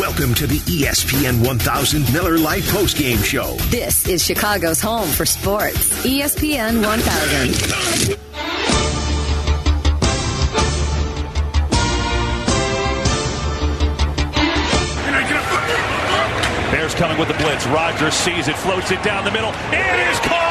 Welcome to the ESPN 1000 Miller Lite postgame show. This is Chicago's home for sports. ESPN 1000. Bears coming with the blitz. Rodgers sees it, floats it down the middle. It is caught.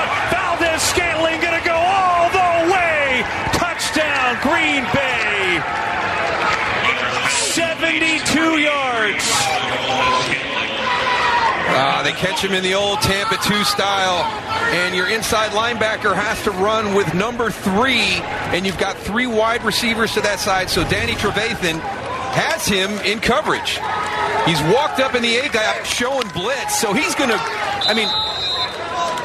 They catch him in the old Tampa 2 style, and your inside linebacker has to run with number three, and you've got three wide receivers to that side, so Danny Trevathan has him in coverage. He's walked up in the A gap showing blitz, so he's going to, I mean,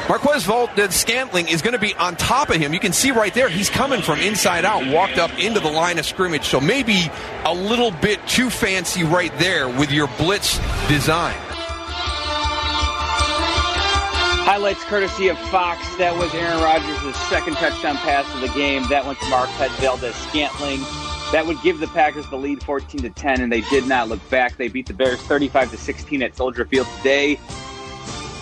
Marquez Valdes Scantling is going to be on top of him. You can see right there, he's coming from inside out, walked up into the line of scrimmage. So maybe a little bit too fancy right there with your blitz design. Highlights courtesy of Fox. That was Aaron Rodgers' second touchdown pass of the game. That went to Marquez Valdes Scantling. That would give the Packers the lead 14 to 10, and they did not look back. They beat the Bears 35 to 16 at Soldier Field today,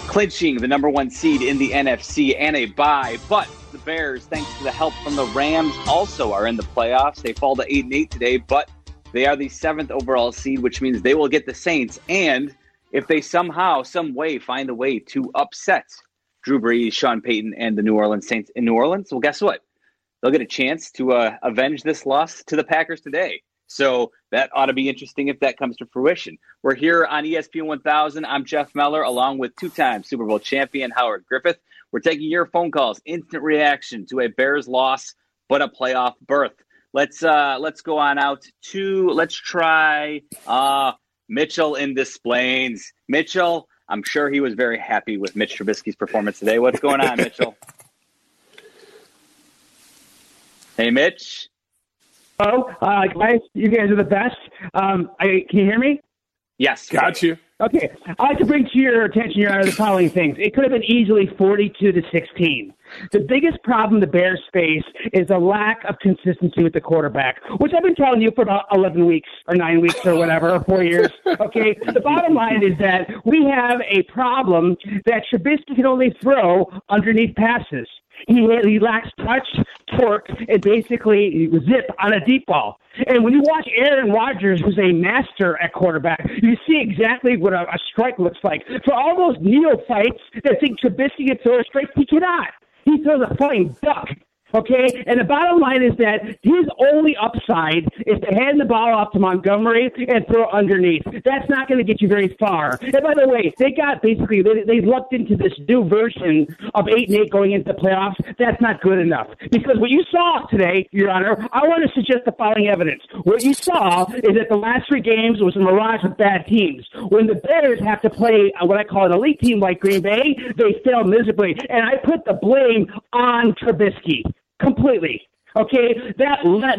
clinching the number one seed in the NFC and a bye. But the Bears, thanks to the help from the Rams, also are in the playoffs. They fall to 8 and 8 today, but they are the seventh overall seed, which means they will get the Saints. And if they somehow, some way, find a way to upset Drew Brees, Sean Payton, and the New Orleans Saints in New Orleans, well, guess what? They'll get a chance to uh, avenge this loss to the Packers today. So that ought to be interesting if that comes to fruition. We're here on ESPN 1000. I'm Jeff Meller, along with two-time Super Bowl champion Howard Griffith. We're taking your phone calls, instant reaction to a Bears loss, but a playoff berth. Let's uh, let's go on out to let's try uh, Mitchell in Des Plaines. Mitchell, I'm sure he was very happy with Mitch Trubisky's performance today. What's going on, Mitchell? Hey, Mitch. Oh, uh, guys, you guys are the best. Um, I, can you hear me? Yes. Got you. Okay, I'd like to bring to your attention, Your Honor, the following things. It could have been easily 42 to 16. The biggest problem the Bears face is a lack of consistency with the quarterback, which I've been telling you for about 11 weeks or nine weeks or whatever, or four years. Okay, the bottom line is that we have a problem that Trubisky can only throw underneath passes. He, he lacks touch, torque, and basically zip on a deep ball. And when you watch Aaron Rodgers, who's a master at quarterback, you see exactly what a, a strike looks like. For all those neophytes that think Trubisky can throw a strike, he cannot. He throws a flying duck. Okay, and the bottom line is that his only upside is to hand the ball off to Montgomery and throw underneath. That's not going to get you very far. And by the way, they got basically they, they lucked into this new version of eight and eight going into the playoffs. That's not good enough because what you saw today, Your Honor, I want to suggest the following evidence. What you saw is that the last three games was a mirage of bad teams. When the Bears have to play uh, what I call an elite team like Green Bay, they fail miserably, and I put the blame on Trubisky completely. Okay, that, that,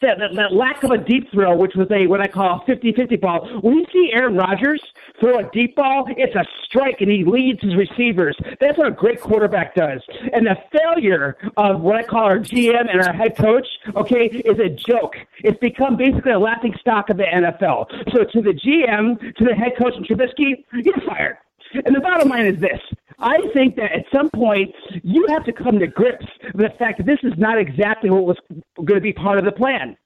that, that, lack of a deep throw, which was a what I call a 50-50 ball. When you see Aaron Rodgers throw a deep ball, it's a strike, and he leads his receivers. That's what a great quarterback does. And the failure of what I call our GM and our head coach, okay, is a joke. It's become basically a laughing stock of the NFL. So to the GM, to the head coach, and Trubisky, you're fired. And the bottom line is this. I think that at some point you have to come to grips with the fact that this is not exactly what was going to be part of the plan.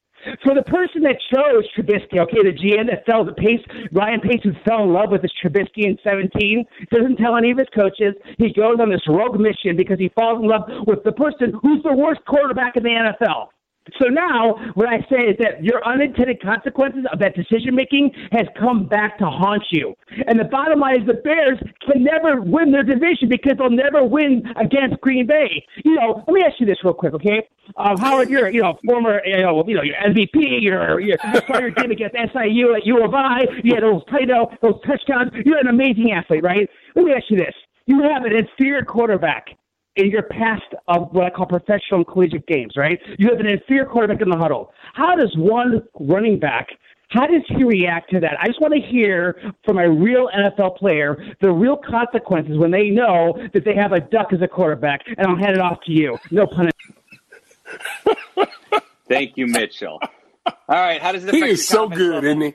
For the person that chose Trubisky, okay, the GM that fell the pace, Ryan Pace, who fell in love with this Trubisky in 17, doesn't tell any of his coaches. He goes on this rogue mission because he falls in love with the person who's the worst quarterback in the NFL. So now, what I say is that your unintended consequences of that decision making has come back to haunt you. And the bottom line is the Bears can never win their division because they'll never win against Green Bay. You know, let me ask you this real quick, okay? Uh, Howard, you're you know former you know you know your MVP, you're you're you saw your game against SIU at U of I, you had those title, those touchdowns. You're an amazing athlete, right? Let me ask you this: You have an inferior quarterback in your past of what I call professional and collegiate games, right? You have an inferior quarterback in the huddle. How does one running back how does he react to that? I just want to hear from a real NFL player the real consequences when they know that they have a duck as a quarterback. And I'll hand it off to you. No pun. intended. Thank you, Mitchell. All right, how does it He is your so good, level? isn't he?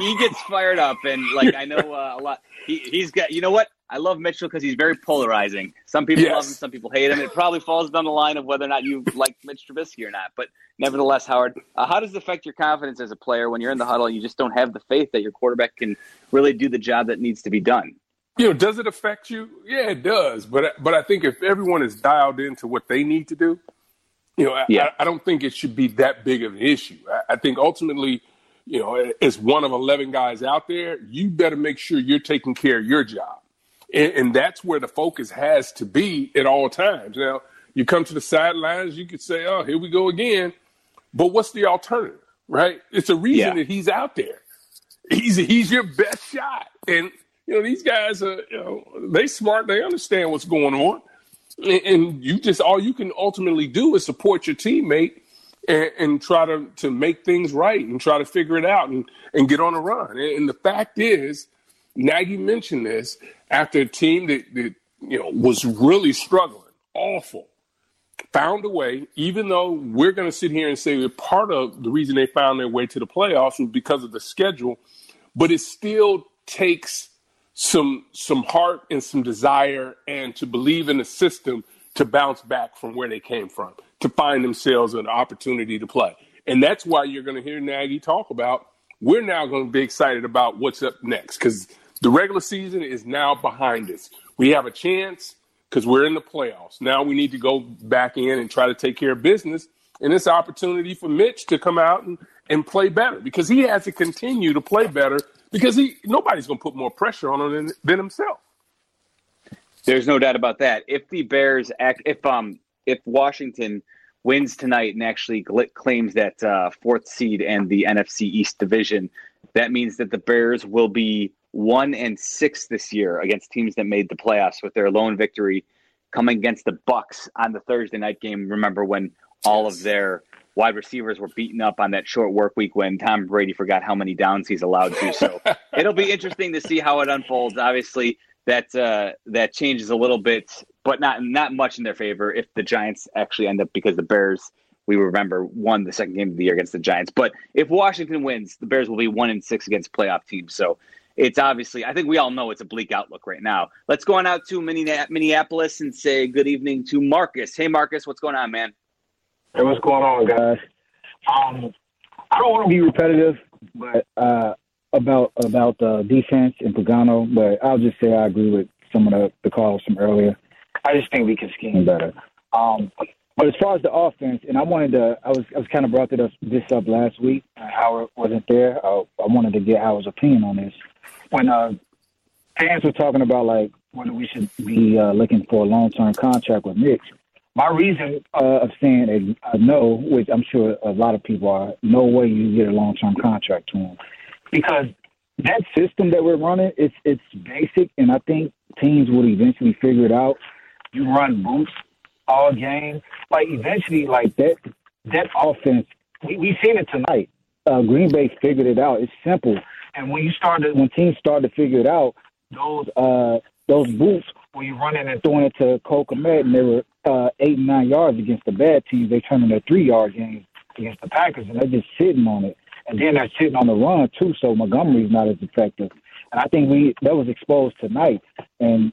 he gets fired up, and like I know uh, a lot. He, he's got. You know what? I love Mitchell because he's very polarizing. Some people Yes. love him, some people hate him. It probably falls down the line of whether or not you like Mitch Trubisky or not. But nevertheless, Howard, uh, how does it affect your confidence as a player when you're in the huddle and you just don't have the faith that your quarterback can really do the job that needs to be done? you know, does it affect you? Yeah, it does. But but I think if everyone is dialed into what they need to do, you know, I, Yeah. I, I don't think it should be that big of an issue. I, I think ultimately, you know, as one of eleven guys out there, you better make sure you're taking care of your job, and, and that's where the focus has to be at all times. Now, you come to the sidelines, you could say, "Oh, here we go again," but what's the alternative? Right? It's a reason Yeah. that he's out there. He's he's your best shot, and you know these guys are you know they smart, they understand what's going on, and, and you just all you can ultimately do is support your teammate and, and try to to make things right and try to figure it out and and get on a run. And, and the fact is, Nagy mentioned this after a team that, that you know was really struggling, awful found a way, even though we're going to sit here and say that part of the reason they found their way to the playoffs was because of the schedule, but it still takes some some heart and some desire and to believe in the system to bounce back from where they came from, to find themselves an opportunity to play. And that's why you're going to hear Nagy talk about we're now going to be excited about what's up next because the regular season is now behind us. We have a chance because we're in the playoffs. Now we need to go back in and try to take care of business. And it's an opportunity for Mitch to come out and, and play better because he has to continue to play better because he nobody's going to put more pressure on him than, than himself. There's no doubt about that. If the Bears act, if um, if Washington wins tonight and actually claims that uh, fourth seed and the NFC East division, that means that the Bears will be one and six this year against teams that made the playoffs with their lone victory coming against the Bucs on the Thursday night game. Remember when all of their wide receivers were beaten up on that short work week when Tom Brady forgot how many downs he's allowed to. So it'll be interesting to see how it unfolds. Obviously, that uh, that changes a little bit, but not not much in their favor if the Giants actually end up because the Bears. We remember won the second game of the year against the Giants, but if Washington wins, the Bears will be one in six against playoff teams. So it's obviously, I think we all know it's a bleak outlook right now. Let's go on out to Minneapolis and say good evening to Marcus. Hey, Marcus, what's going on, man? Hey, what's going on, guys? Um, I don't want to be repetitive, but uh, about about the defense and Pagano, but I'll just say I agree with some of the, the calls from earlier. I just think we can scheme better. Um, but as far as the offense, and I wanted to, I was I was kind of brought this up, this up last week. Uh, Howard wasn't there. I, I wanted to get Howard's opinion on this. When uh, fans were talking about like whether we should be uh, looking for a long term contract with Mitch. My reason uh, of saying a, a no, which I'm sure a lot of people are, no way you get a long term contract to him, because that system that we're running, it's it's basic, and I think teams will eventually figure it out. You run boots all game, like eventually, like that that offense. We we seen it tonight. Uh, Green Bay figured it out. It's simple, and when you start to, when teams start to figure it out, those uh those boots when you running and throwing it to Cole Kmet and they were uh, eight and nine yards against the bad teams, they turn into three yard games against the Packers, and they're just sitting on it. And then they're sitting on the run too, so Montgomery's not as effective. And I think we that was exposed tonight. And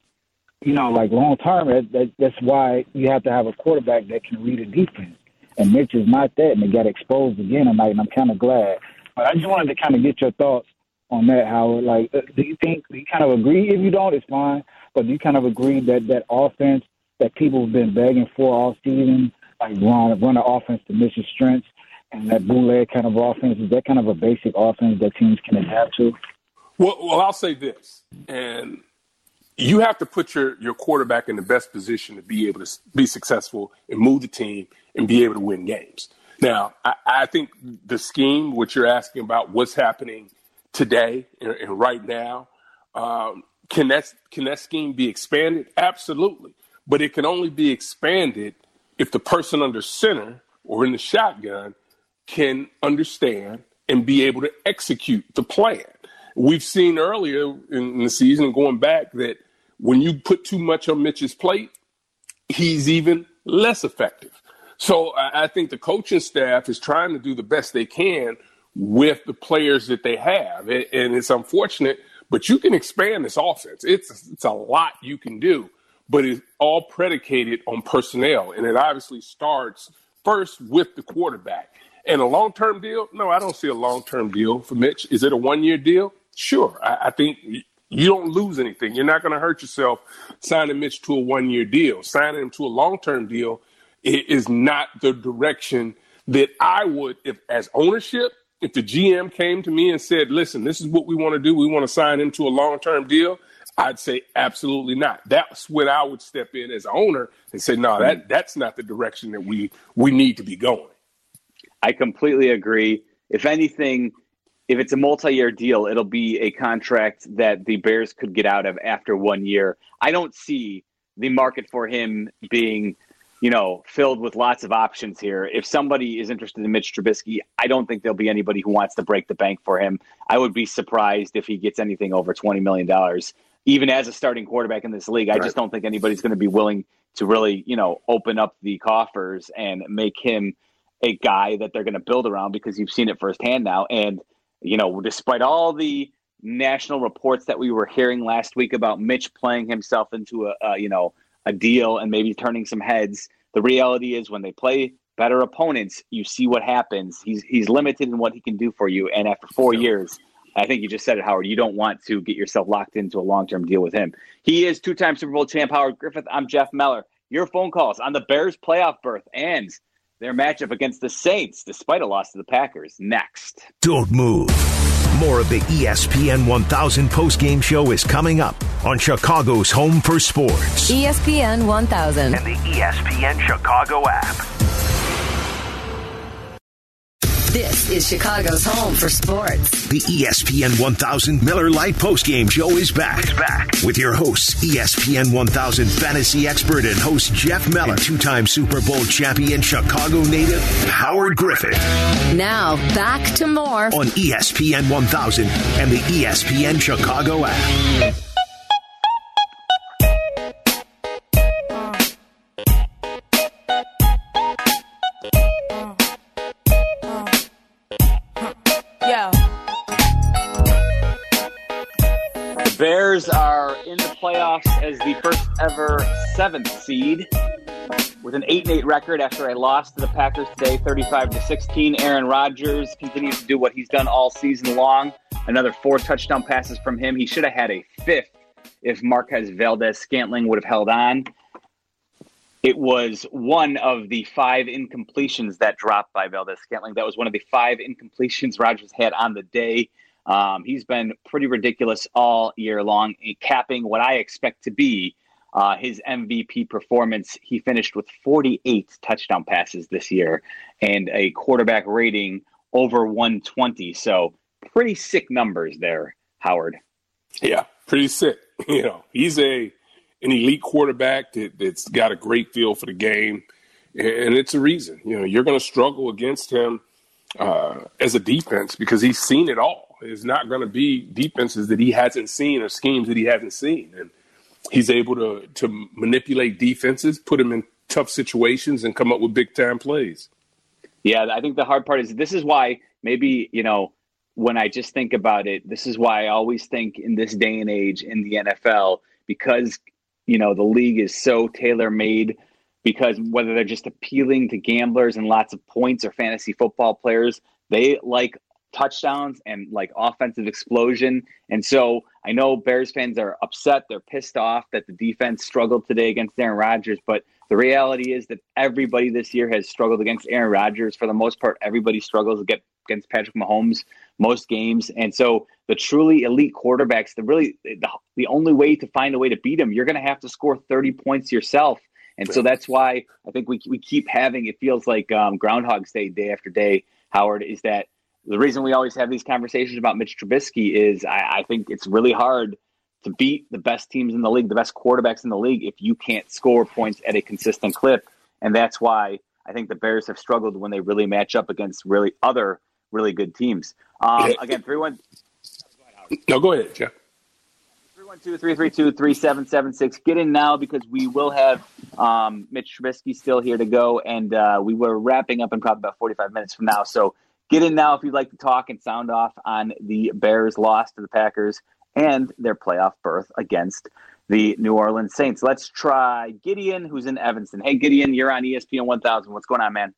you know, like long term, that, that, that's why you have to have a quarterback that can read a defense. And Mitch is not that, and they got exposed again tonight, and I'm kind of glad. But I just wanted to kind of get your thoughts on that, Howard. Like, uh, do you think do you kind of agree? If you don't, it's fine. But do you kind of agree that that offense that people have been begging for all season, like run run an offense to Mitch's strengths, and that bootleg kind of offense is that kind of a basic offense that teams can adapt to? Well, well, I'll say this, and you have to put your, your quarterback in the best position to be able to be successful and move the team and be able to win games. Now, I, I think the scheme, what you're asking about, what's happening today and, and right now, um, can that can that scheme be expanded? Absolutely, but it can only be expanded if the person under center or in the shotgun can understand and be able to execute the plan. We've seen earlier in the season going back that when you put too much on Mitch's plate, he's even less effective. So I I think the coaching staff is trying to do the best they can with the players that they have. And, and it's unfortunate, but you can expand this offense. It's it's a lot you can do, but it's all predicated on personnel, and it obviously starts first with the quarterback. And a long term deal? No, I don't see a long term deal for Mitch. Is it a one year deal? Sure. I, I think you don't lose anything. You're not going to hurt yourself signing Mitch to a one year deal. Signing him to a long term deal is not the direction that I would, if as ownership, if the GM came to me and said, listen, this is what we want to do, we want to sign him to a long term deal, I'd say absolutely not. That's when I would step in as owner and say, no, that that's not the direction that we we need to be going. I completely agree. If anything, if it's a multi-year deal, it'll be a contract that the Bears could get out of after one year. I don't see the market for him being, you know, filled with lots of options here. If somebody is interested in Mitch Trubisky, I don't think there'll be anybody who wants to break the bank for him. I would be surprised if he gets anything over twenty million dollars, even as a starting quarterback in this league. I just don't think anybody's going to be willing to really, you know, open up the coffers and make him a guy that they're going to build around because you've seen it firsthand now. And you know, despite all the national reports that we were hearing last week about Mitch playing himself into a, a you know a deal and maybe turning some heads, the reality is when they play better opponents, you see what happens. He's he's limited in what he can do for you, and after four years. I think you just said it, Howard. You don't want to get yourself locked into a long term deal with him. He is two time Super Bowl champ Howard Griffith. I'm Jeff Meller. Your phone calls on the Bears playoff berth and their matchup against the Saints, despite a loss to the Packers, next. Don't move. More of the ESPN 1000 postgame show is coming up on Chicago's Home for Sports. ESPN 1000 and the ESPN Chicago app. This is Chicago's home for sports. The ESPN 1000 Miller Lite postgame show is back. It's back with your hosts, ESPN 1000 fantasy expert and host Jeff Meller, two-time Super Bowl champion Chicago native Howard Griffith. Now back to more on ESPN 1000 and the ESPN Chicago app. Bears are in the playoffs as the first ever seventh seed with an 8 8 record after a loss to the Packers today, 35 to 16. Aaron Rodgers continues to do what he's done all season long. Another four touchdown passes from him. He should have had a fifth if Marquez Valdes Scantling would have held on. It was one of the five incompletions that dropped by Valdes Scantling. That was one of the five incompletions Rodgers had on the day. Um, he's been pretty ridiculous all year long, capping what I expect to be uh, his MVP performance. He finished with 48 touchdown passes this year and a quarterback rating over 120. So pretty sick numbers there, Howard. Yeah, pretty sick. You know, he's a an elite quarterback that, that's got a great feel for the game, and it's a reason. You know, you're going to struggle against him uh, as a defense because he's seen it all is not going to be defenses that he hasn't seen or schemes that he hasn't seen. And he's able to to manipulate defenses, put them in tough situations, and come up with big time plays. Yeah, I think the hard part is this is why maybe you know when I just think about it, this is why I always think in this day and age in the NFL because you know the league is so tailor made because whether they're just appealing to gamblers and lots of points or fantasy football players, they like touchdowns and like offensive explosion. And so I know Bears fans are upset. They're pissed off that the defense struggled today against Aaron Rodgers. But the reality is that everybody this year has struggled against Aaron Rodgers. For the most part, everybody struggles against Patrick Mahomes most games. And so the truly elite quarterbacks, the really the, the only way to find a way to beat them, you're going to have to score 30 points yourself. And so that's why I think we, we keep having it feels like um, Groundhog's Day, day after day, Howard, is that the reason we always have these conversations about Mitch Trubisky is I, I, think it's really hard to beat the best teams in the league, the best quarterbacks in the league, if you can't score points at a consistent clip. And that's why I think the Bears have struggled when they really match up against really other really good teams. Um, again, 3 1. No, go ahead, Jeff. 312-332-3776. Get in now because we will have um, Mitch Trubisky still here to go, and uh, we were wrapping up in probably about 45 minutes from now. So get in now if you'd like to talk and sound off on the Bears' loss to the Packers and their playoff berth against the New Orleans Saints. Let's try Gideon, who's in Evanston. Hey, Gideon, you're on ESPN 1000. What's going on, man?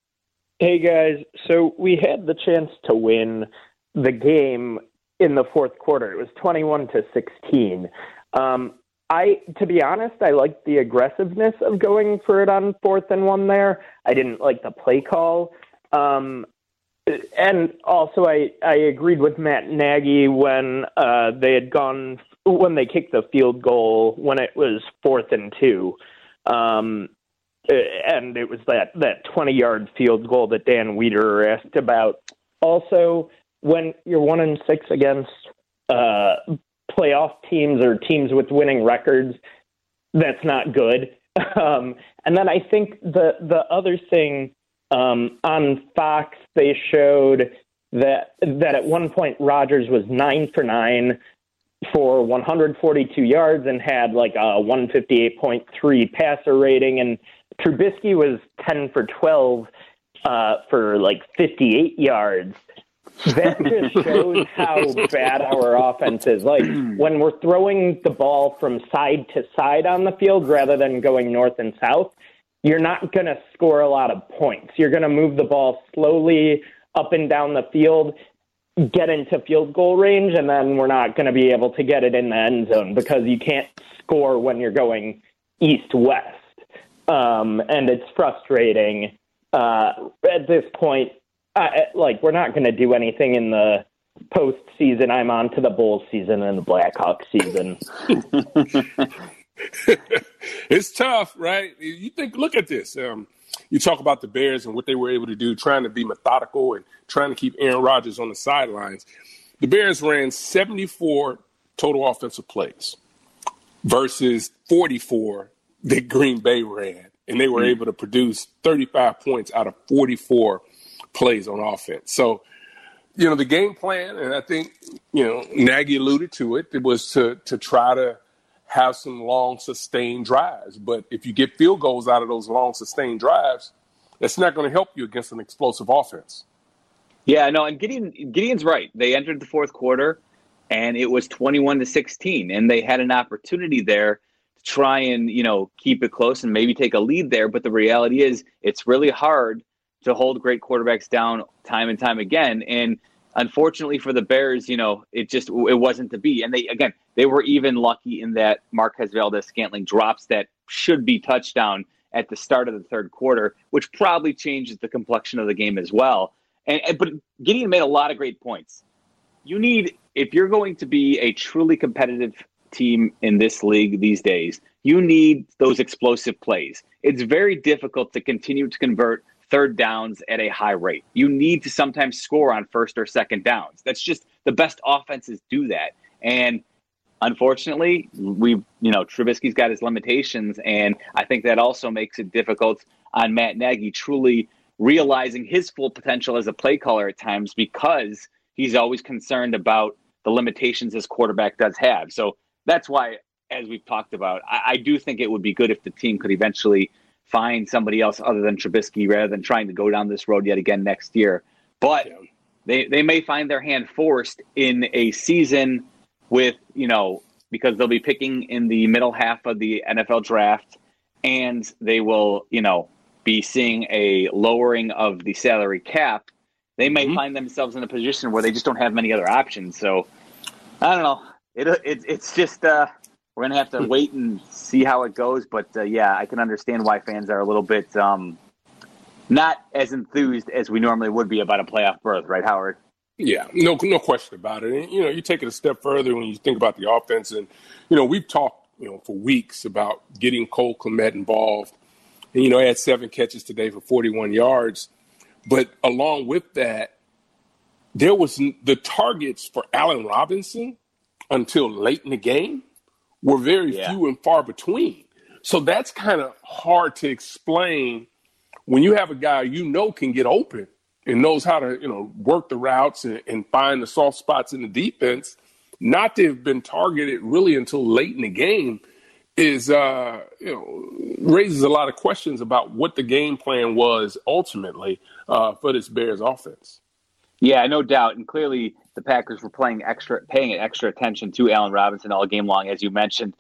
Hey, guys. So we had the chance to win the game in the fourth quarter. It was 21 to 16. Um, I, to be honest, I liked the aggressiveness of going for it on fourth and one there. I didn't like the play call. Um, and also, I, I agreed with Matt Nagy when uh, they had gone when they kicked the field goal when it was fourth and two, um, and it was that that twenty yard field goal that Dan Wiederer asked about. Also, when you're one and six against uh, playoff teams or teams with winning records, that's not good. Um, and then I think the the other thing um, on Fox they showed that that at one point Rodgers was nine for nine for 142 yards and had like a 158.3 passer rating, and Trubisky was 10 for 12 uh, for like 58 yards that just shows how bad our offense is. Like when we're throwing the ball from side to side on the field rather than going north and south, you're not going to score a lot of points. You're going to move the ball slowly up and down the field, get into field goal range, and then we're not going to be able to get it in the end zone because you can't score when you're going east west. Um, and it's frustrating uh, at this point uh, like we're not going to do anything in the postseason. I'm on to the Bulls season and the Blackhawks season. it's tough, right? You think, look at this. Um, you talk about the Bears and what they were able to do, trying to be methodical and trying to keep Aaron Rodgers on the sidelines. The Bears ran 74 total offensive plays versus 44 that Green Bay ran, and they were mm-hmm. able to produce 35 points out of 44 plays on offense. So, you know, the game plan, and I think, you know, Nagy alluded to it, it was to, to try to have some long, sustained drives. But if you get field goals out of those long, sustained drives, that's not going to help you against an explosive offense. Yeah, no, and Gideon, Gideon's right. They entered the fourth quarter, and it was 21 to 16, and they had an opportunity there to try and, you know, keep it close and maybe take a lead there. But the reality is, it's really hard to hold great quarterbacks down time and time again. And unfortunately for the Bears, you know, it just it wasn't to be. And they again, they were even lucky in that Marquez Valdes-Scantling drops that should be touchdown at the start of the third quarter, which probably changes the complexion of the game as well. And, and but Gideon made a lot of great points. You need if you're going to be a truly competitive team in this league these days, you need those explosive plays. It's very difficult to continue to convert third downs at a high rate. You need to sometimes score on first or second downs. That's just the best offenses do that. And unfortunately, we you know Trubisky's got his limitations, and I think that also makes it difficult on Matt Nagy truly realizing his full potential as a play caller at times because he's always concerned about the limitations his quarterback does have. So that's why, as we've talked about, I, I do think it would be good if the team could eventually find somebody else other than Trubisky rather than trying to go down this road yet again next year. But yeah. they, they may find their hand forced in a season with, you know, because they'll be picking in the middle half of the NFL draft and they will, you know, be seeing a lowering of the salary cap. They may mm-hmm. find themselves in a position where they just don't have many other options. So I don't know. It, it it's just uh, we're gonna have to wait and see how it goes. But uh, yeah, I can understand why fans are a little bit um, not as enthused as we normally would be about a playoff berth, right, Howard? Yeah, no, no question about it. And, you know, you take it a step further when you think about the offense, and you know, we've talked, you know, for weeks about getting Cole Kmet involved. And you know, he had seven catches today for 41 yards. But along with that, there was the targets for Allen Robinson until late in the game were very yeah. few and far between. So that's kind of hard to explain when you have a guy you know can get open and knows how to, you know, work the routes and, and find the soft spots in the defense. Not to have been targeted really until late in the game is, uh, you know, raises a lot of questions about what the game plan was ultimately uh, for this Bears offense. Yeah, no doubt. And clearly the Packers were playing extra paying extra attention to Allen Robinson all game long, as you mentioned.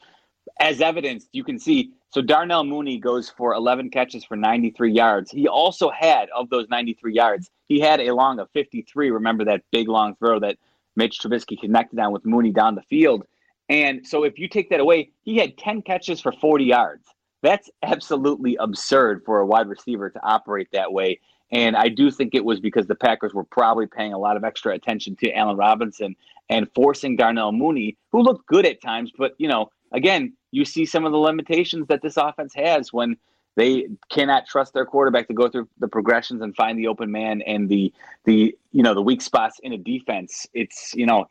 As evidenced, you can see so Darnell Mooney goes for 11 catches for 93 yards. He also had, of those 93 yards, he had a long of 53. Remember that big long throw that Mitch Trubisky connected on with Mooney down the field. And so if you take that away, he had 10 catches for 40 yards. That's absolutely absurd for a wide receiver to operate that way. And I do think it was because the Packers were probably paying a lot of extra attention to Allen Robinson and forcing Darnell Mooney, who looked good at times, but you know, again, you see some of the limitations that this offense has when they cannot trust their quarterback to go through the progressions and find the open man and the the you know the weak spots in a defense. It's you know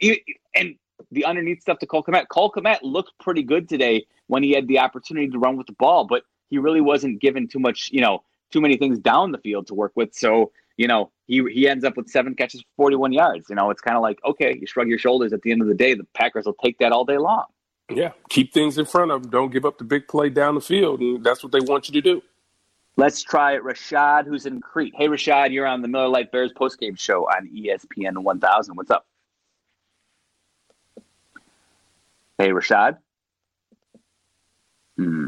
and the underneath stuff to Cole Kmet. Cole Kmet looked pretty good today when he had the opportunity to run with the ball, but he really wasn't given too much you know too many things down the field to work with. So you know he he ends up with seven catches for 41 yards. You know it's kind of like okay, you shrug your shoulders. At the end of the day, the Packers will take that all day long. Yeah, keep things in front of them. Don't give up the big play down the field, and that's what they want you to do. Let's try it, Rashad, who's in Crete. Hey, Rashad, you're on the Miller Lite Bears postgame show on ESPN 1000. What's up? Hey, Rashad. Hmm.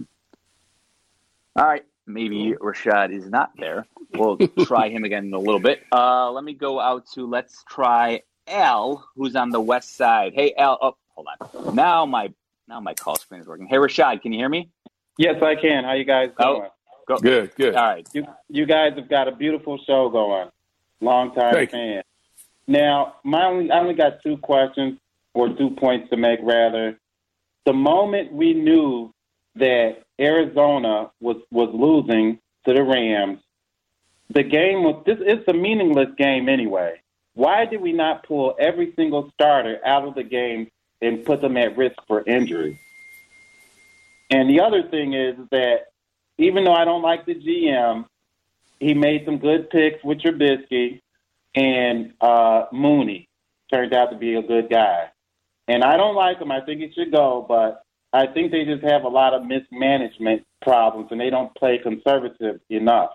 All right, maybe Rashad is not there. We'll try him again in a little bit. Uh, let me go out to let's try Al, who's on the west side. Hey, Al. Oh, hold on. Now my now my call screen is working. Hey, Rashad, can you hear me? Yes, I can. How you guys doing? Oh, go. Good, good. All right. You you guys have got a beautiful show going. Long time Thank fan. Now, my only, I only got two questions or two points to make. Rather, the moment we knew that Arizona was was losing to the Rams, the game was this. It's a meaningless game anyway. Why did we not pull every single starter out of the game and put them at risk for injury? And the other thing is that even though I don't like the GM, he made some good picks with Trubisky and uh, Mooney. Turned out to be a good guy. And I don't like him. I think he should go, but I think they just have a lot of mismanagement problems and they don't play conservative enough.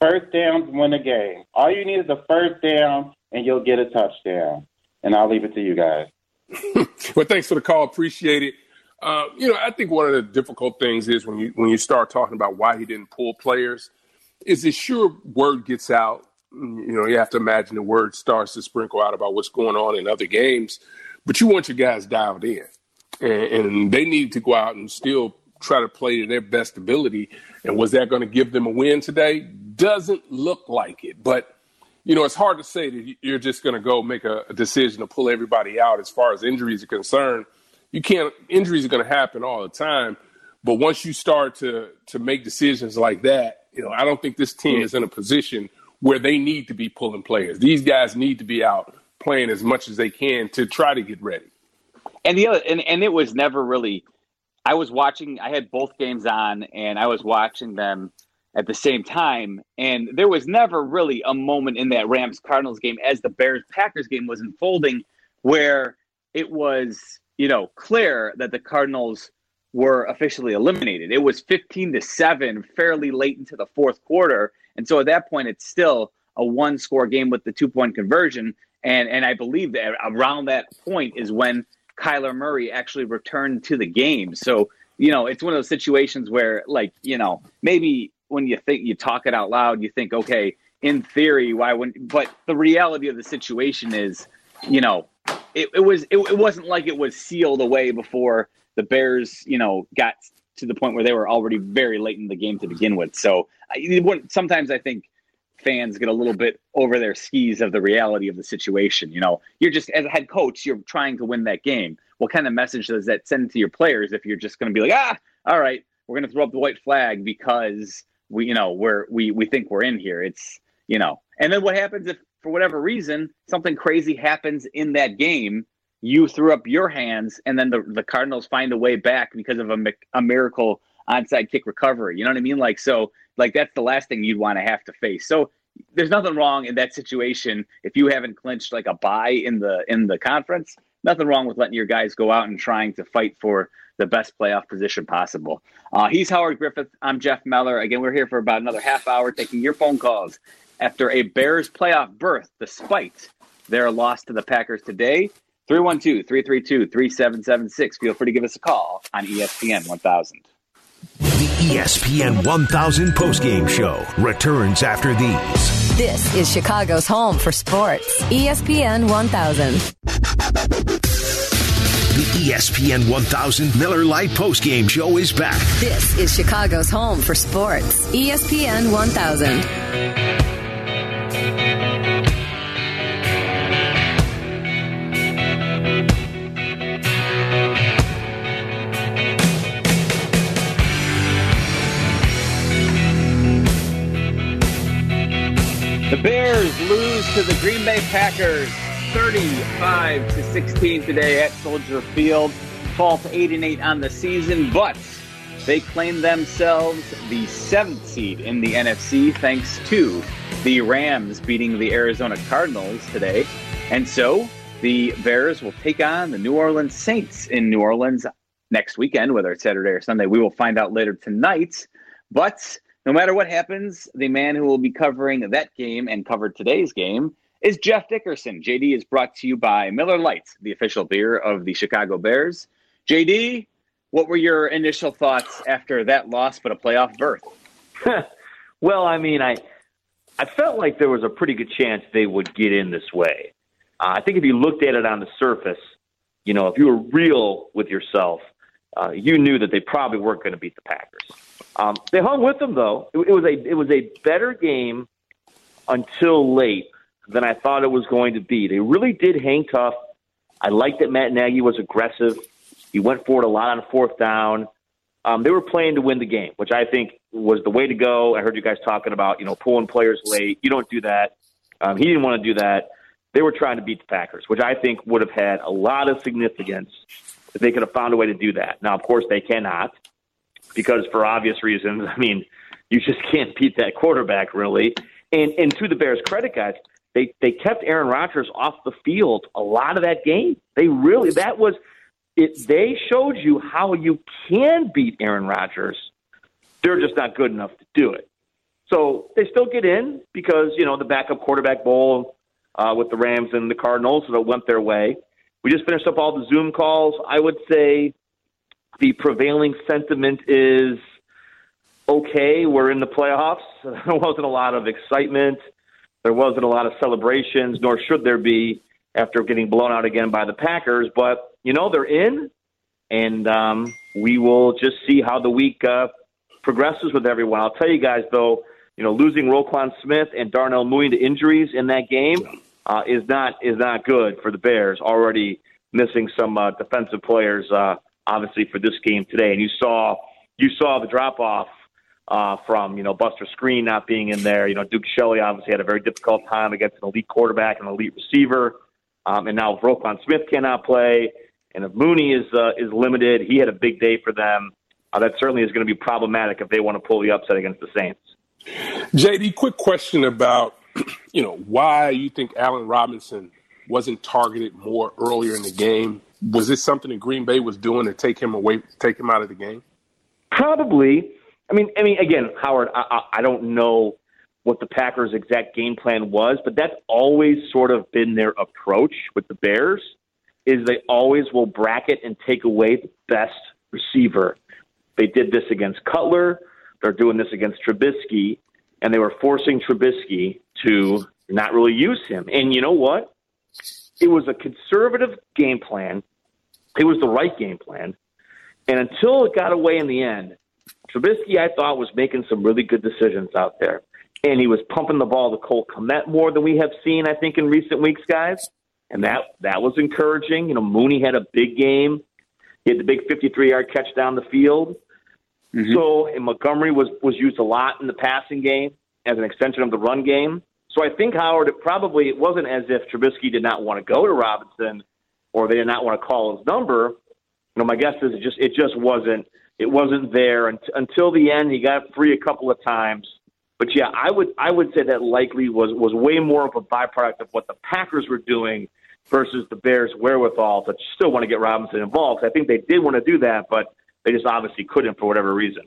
First downs win a game. All you need is a first down and you'll get a touchdown. And I'll leave it to you guys. well, thanks for the call. Appreciate it. Uh, you know, I think one of the difficult things is when you when you start talking about why he didn't pull players, is it sure word gets out. You know, you have to imagine the word starts to sprinkle out about what's going on in other games, but you want your guys dialed in, and, and they need to go out and still try to play to their best ability. And was that going to give them a win today? Doesn't look like it, but you know, it's hard to say that you're just going to go make a, a, decision to pull everybody out as far as injuries are concerned. You can't. Injuries are going to happen all the time, but once you start to to make decisions like that, you know, I don't think this team hmm. is in a position where they need to be pulling players. These guys need to be out playing as much as they can to try to get ready. And the other, and, and it was never really. I was watching. I had both games on, and I was watching them at the same time. And there was never really a moment in that Rams Cardinals game as the Bears Packers game was unfolding where it was, you know, clear that the Cardinals were officially eliminated. It was 15 to 7 fairly late into the fourth quarter. And so at that point it's still a one score game with the two point conversion and and I believe that around that point is when Kyler Murray actually returned to the game. So, you know, it's one of those situations where like, you know, maybe when you think you talk it out loud, you think, okay, in theory, why wouldn't? But the reality of the situation is, you know, it, it was it, it wasn't like it was sealed away before the Bears, you know, got to the point where they were already very late in the game to begin with. So I, sometimes I think fans get a little bit over their skis of the reality of the situation. You know, you're just as a head coach, you're trying to win that game. What kind of message does that send to your players if you're just going to be like, ah, all right, we're going to throw up the white flag because we you know we're we we think we're in here it's you know and then what happens if for whatever reason something crazy happens in that game you threw up your hands and then the, the cardinals find a way back because of a, a miracle onside kick recovery you know what i mean like so like that's the last thing you'd want to have to face so there's nothing wrong in that situation if you haven't clinched like a bye in the in the conference nothing wrong with letting your guys go out and trying to fight for the best playoff position possible. Uh, he's Howard Griffith. I'm Jeff Meller. Again, we're here for about another half hour taking your phone calls after a Bears playoff berth, despite their loss to the Packers today. 312 332 3776. Feel free to give us a call on ESPN 1000. The ESPN 1000 postgame show returns after these. This is Chicago's home for sports. ESPN 1000. The ESPN 1000 Miller Lite postgame show is back. This is Chicago's home for sports. ESPN 1000. The Bears lose to the Green Bay Packers 35 to 16 today at Soldier Field. Fall to 8 and 8 on the season, but they claim themselves the seventh seed in the NFC thanks to the Rams beating the Arizona Cardinals today. And so the Bears will take on the New Orleans Saints in New Orleans next weekend, whether it's Saturday or Sunday. We will find out later tonight. But no matter what happens, the man who will be covering that game and covered today's game is Jeff Dickerson. JD is brought to you by Miller Lite, the official beer of the Chicago Bears. JD, what were your initial thoughts after that loss but a playoff berth? well, I mean, I I felt like there was a pretty good chance they would get in this way. Uh, I think if you looked at it on the surface, you know, if you were real with yourself, uh, you knew that they probably weren't going to beat the Packers. Um, they hung with them though. It, it was a it was a better game until late than I thought it was going to be. They really did hang tough. I liked that Matt Nagy was aggressive. He went forward a lot on fourth down. Um, they were playing to win the game, which I think was the way to go. I heard you guys talking about you know pulling players late. You don't do that. Um, he didn't want to do that. They were trying to beat the Packers, which I think would have had a lot of significance if they could have found a way to do that. Now, of course, they cannot because for obvious reasons. I mean, you just can't beat that quarterback really. And and to the Bears' credit, guys, they they kept Aaron Rodgers off the field a lot of that game. They really that was it. They showed you how you can beat Aaron Rodgers. They're just not good enough to do it. So they still get in because you know the backup quarterback bowl uh, with the Rams and the Cardinals, so went their way. We just finished up all the Zoom calls. I would say the prevailing sentiment is okay, we're in the playoffs. There wasn't a lot of excitement. There wasn't a lot of celebrations, nor should there be after getting blown out again by the Packers. But, you know, they're in, and um, we will just see how the week uh, progresses with everyone. I'll tell you guys, though, you know, losing Roquan Smith and Darnell Mooney to injuries in that game uh, is not is not good for the Bears. Already missing some uh, defensive players uh, obviously for this game today. And you saw you saw the drop off uh, from you know Buster Skrine not being in there. You know Duke Shelley obviously had a very difficult time against an elite quarterback and elite receiver. Um, and now if Roquan Smith cannot play, and if Mooney is uh, is limited, he had a big day for them. Uh, that certainly is going to be problematic if they want to pull the upset against the Saints. JD, quick question about you know why you think Allen Robinson wasn't targeted more earlier in the game. Was this something that Green Bay was doing to take him away, take him out of the game? Probably. I mean, I mean, again, Howard, I, I, I don't know what the Packers' exact game plan was, but that's always sort of been their approach with the Bears. Is they always will bracket and take away the best receiver. They did this against Cutler. They're doing this against Trubisky, and they were forcing Trubisky to not really use him. And you know what? It was a conservative game plan. It was the right game plan. And until it got away in the end, Trubisky, I thought, was making some really good decisions out there. And he was pumping the ball to Cole Kmet more than we have seen, I think, in recent weeks, guys. And that that was encouraging. You know, Mooney had a big game. He had the big 53 yard catch down the field. Mm-hmm. So, and Montgomery was was used a lot in the passing game as an extension of the run game. So I think Howard, it probably it wasn't as if Trubisky did not want to go to Robinson or they did not want to call his number. You know, my guess is it just it just wasn't it wasn't there until the end. He got free a couple of times, but yeah, I would I would say that likely was was way more of a byproduct of what the Packers were doing versus the Bears' wherewithal to still want to get Robinson involved. I think they did want to do that, but they just obviously couldn't for whatever reason.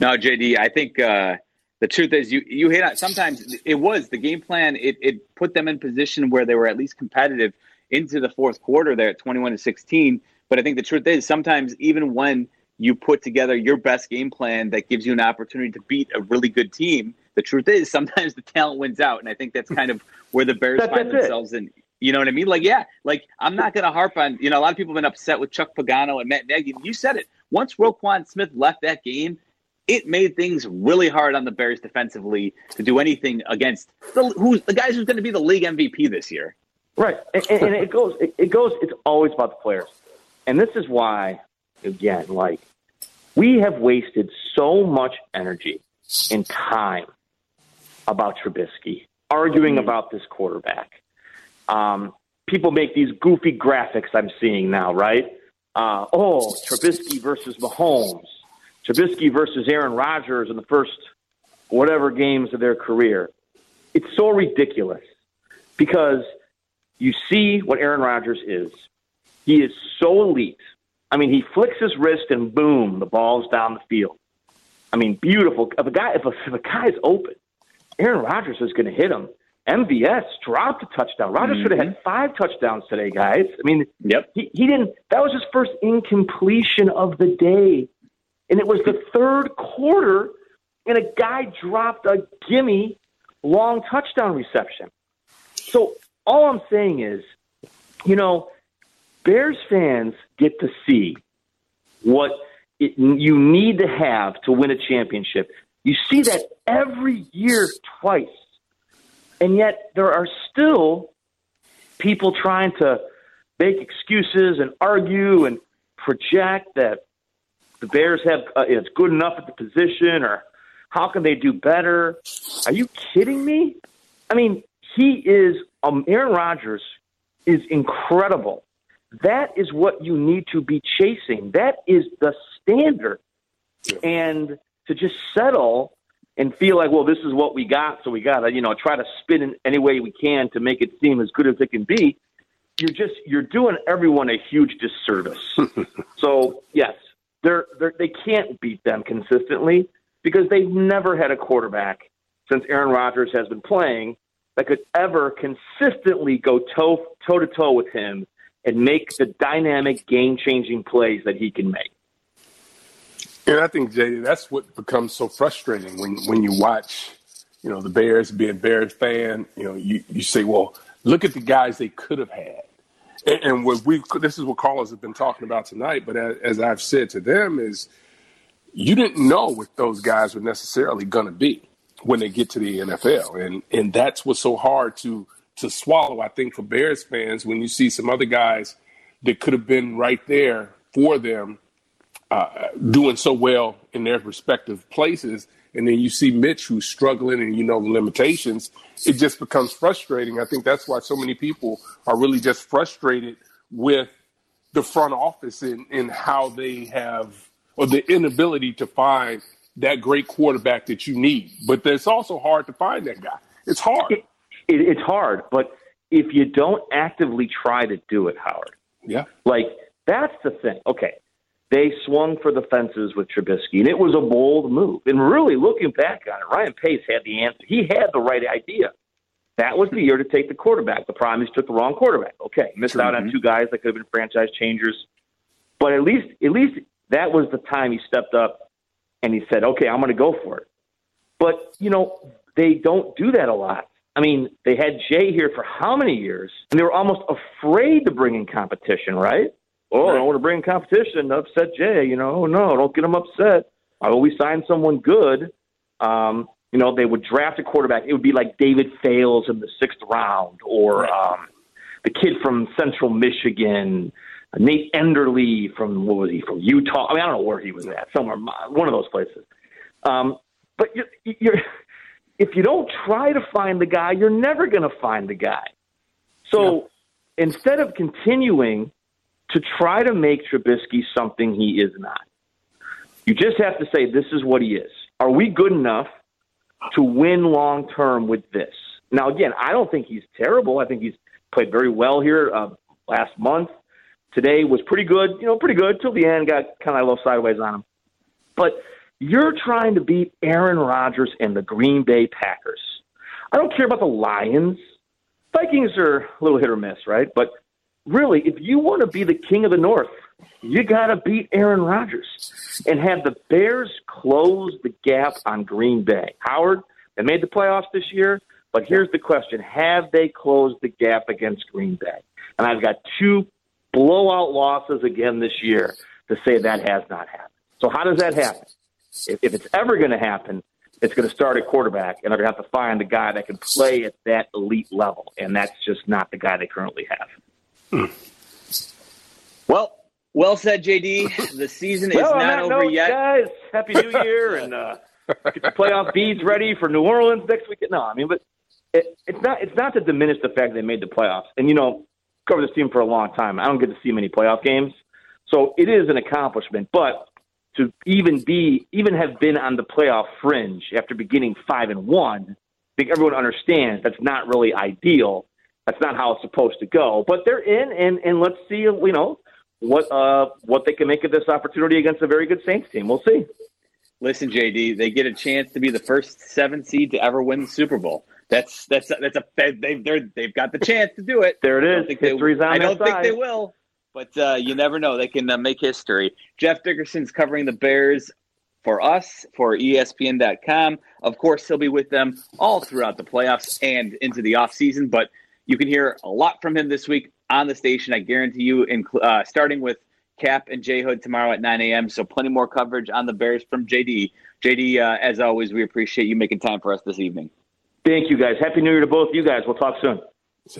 No, JD, I think uh, the truth is, you you hit on. Sometimes it was the game plan. It it put them in position where they were at least competitive into the fourth quarter. There at twenty one to sixteen. But I think the truth is, sometimes even when you put together your best game plan that gives you an opportunity to beat a really good team, the truth is sometimes the talent wins out, and I think that's kind of where the Bears That- find that's it. themselves in. You know what I mean? Like, yeah, like I'm not going to harp on. You know, a lot of people have been upset with Chuck Pagano and Matt Nagy. You said it. Once Roquan Smith left that game, it made things really hard on the Bears defensively to do anything against the who's the guys who's going to be the league MVP this year. Right, and, and, and it goes. It, it goes. It's always about the players, and this is why, again, like we have wasted so much energy and time about Trubisky, arguing about this quarterback. Um, people make these goofy graphics I'm seeing now, right? Uh, oh, Trubisky versus Mahomes, Trubisky versus Aaron Rodgers in the first whatever games of their career. It's so ridiculous because you see what Aaron Rodgers is. He is so elite. I mean, he flicks his wrist and boom, the ball's down the field. I mean, beautiful. If a guy, if a, if a guy's open, Aaron Rodgers is going to hit him. MVS dropped a touchdown. Rodgers should have had mm-hmm. five touchdowns today, guys. I mean, yep. He, he didn't. That was his first incompletion of the day, and it was the third quarter, and a guy dropped a gimme long touchdown reception. So all I'm saying is, you know, Bears fans get to see what it, you need to have to win a championship. You see that every year twice. And yet there are still people trying to make excuses and argue and project that the Bears have uh, it's good enough at the position or how can they do better? Are you kidding me? I mean, he is um, Aaron Rodgers is incredible. That is what you need to be chasing. That is the standard. And to just settle and feel like, well, this is what we got, so we got to, you know, try to spin in any way we can to make it seem as good as it can be. You're just you're doing everyone a huge disservice. so yes, they're, they're they can't beat them consistently because they've never had a quarterback since Aaron Rodgers has been playing that could ever consistently go toe toe to toe with him and make the dynamic game changing plays that he can make. And I think Jay, that's what becomes so frustrating when when you watch, you know, the Bears being a Bears fan. You know, you you say, well, look at the guys they could have had, and, and what we this is what callers have been talking about tonight. But as, as I've said to them, is you didn't know what those guys were necessarily going to be when they get to the NFL, and and that's what's so hard to to swallow. I think for Bears fans when you see some other guys that could have been right there for them uh, doing so well in their respective places, and then you see Mitch who's struggling and you know the limitations, it just becomes frustrating. I think that's why so many people are really just frustrated with the front office and, and how they have or the inability to find that great quarterback that you need. But it's also hard to find that guy. It's hard. It, it, it's hard, but if you don't actively try to do it, Howard, yeah, like that's the thing. Okay, they swung for the fences with Trubisky, and it was a bold move. And really, looking back on it, Ryan Pace had the answer. He had the right idea. That was the hmm. year to take the quarterback. The problem is took the wrong quarterback. Okay, missed out on two guys that could have been franchise changers. But at least, at least that was the time he stepped up and he said, "Okay, I'm going to go for it." But you know, they don't do that a lot. I mean, they had Jay here for how many years, and they were almost afraid to bring in competition, right? Oh, I don't want to bring in competition to upset Jay. You know, oh, no, don't get him upset. I always sign someone good. Um, you know, they would draft a quarterback. It would be like David Fales in the sixth round, or um, the kid from Central Michigan, Nate Enderly from what was he from Utah? I mean, I don't know where he was at, somewhere one of those places. Um, but you're, you're if you don't try to find the guy, you're never going to find the guy. So instead of continuing to try to make Trubisky something he is not, you just have to say, this is what he is. Are we good enough to win long term with this? Now, again, I don't think he's terrible. I think he's played very well here uh, last month. Today was pretty good, you know, pretty good till the end. Got kind of a little sideways on him. But You're trying to beat Aaron Rodgers and the Green Bay Packers. I don't care about the Lions. Vikings are a little hit or miss, right? But really, if you want to be the king of the North, you got to beat Aaron Rodgers and have the Bears close the gap on Green Bay. Howard, they made the playoffs this year, but here's the question Have they closed the gap against Green Bay? And I've got two blowout losses again this year to say that has not happened. So, how does that happen? If, if it's ever going to happen, it's going to start at quarterback, and they're going to have to find a guy that can play at that elite level, and that's just not the guy they currently have. Hmm. Well, well said, JD. The season is well, not over note, yet. guys. Happy New Year, and uh, get your playoff beads ready for New Orleans next week. No, I mean, but it, it's not. It's not to diminish the fact they made the playoffs. And you know, cover this team for a long time. I don't get to see many playoff games, so it is an accomplishment. But to even be, even have been on the playoff fringe after beginning five and one, I think everyone understands that's not really ideal. That's not how it's supposed to go. But they're in, and and let's see, you know, what uh what they can make of this opportunity against a very good Saints team. We'll see. Listen, JD, they get a chance to be the first seven seed to ever win the Super Bowl. That's that's that's a they've they're, they've got the chance to do it. There it is. History's they, on I don't think side. they will, but uh, you never know. They can uh, make history. Jeff Dickerson's covering the Bears for us for ESPN.com. Of course, he'll be with them all throughout the playoffs and into the offseason, but you can hear a lot from him this week on the station. I guarantee you, in, uh, starting with Kap and J Hood tomorrow at 9 a.m. So plenty more coverage on the Bears from JD. JD, uh, as always, we appreciate you making time for us this evening. Thank you, guys. Happy New Year to both of you guys. We'll talk soon.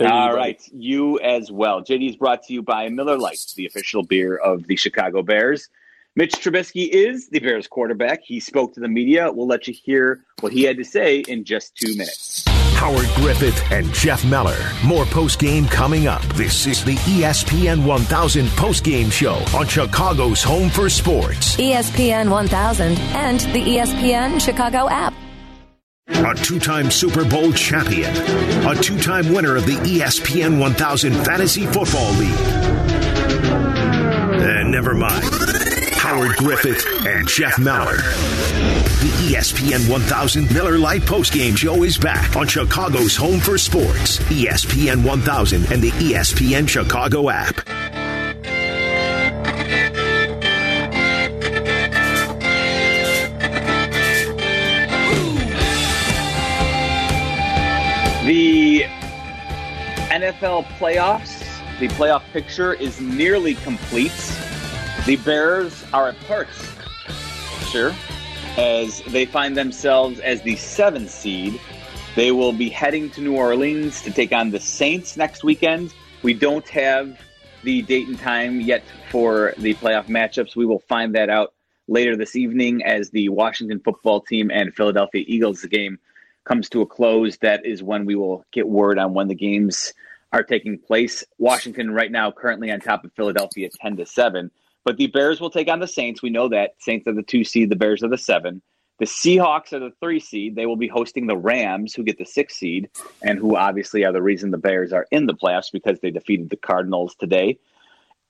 All right, you as well. JD is brought to you by Miller Lite, the official beer of the Chicago Bears. Mitch Trubisky is the Bears quarterback. He spoke to the media. We'll let you hear what he had to say in just two minutes. Howard Griffith and Jeff Meller. More post game coming up. This is the ESPN 1000 post game show on Chicago's Home for Sports. ESPN 1000 and the ESPN Chicago app. A two time Super Bowl champion, a two time winner of the ESPN 1000 Fantasy Football League. And never mind. Howard Griffith and Jeff Meller. The ESPN 1000 Miller Lite postgame show is back on Chicago's Home for Sports, ESPN 1000 and the ESPN Chicago app. NFL playoffs, the playoff picture is nearly complete. The Bears are at parts, sure, as they find themselves as the seventh seed. They will be heading to New Orleans to take on the Saints next weekend. We don't have the date and time yet for the playoff matchups. We will find that out later this evening as the Washington football team and Philadelphia Eagles game comes to a close. That is when we will get word on when the games are taking place. Washington right now currently on top of Philadelphia 10 to 7. But the Bears will take on the Saints. We know that. Saints are the two seed, the Bears are the seven. The Seahawks are the three seed. They will be hosting the Rams, who get the six seed, and who obviously are the reason the Bears are in the playoffs because they defeated the Cardinals today.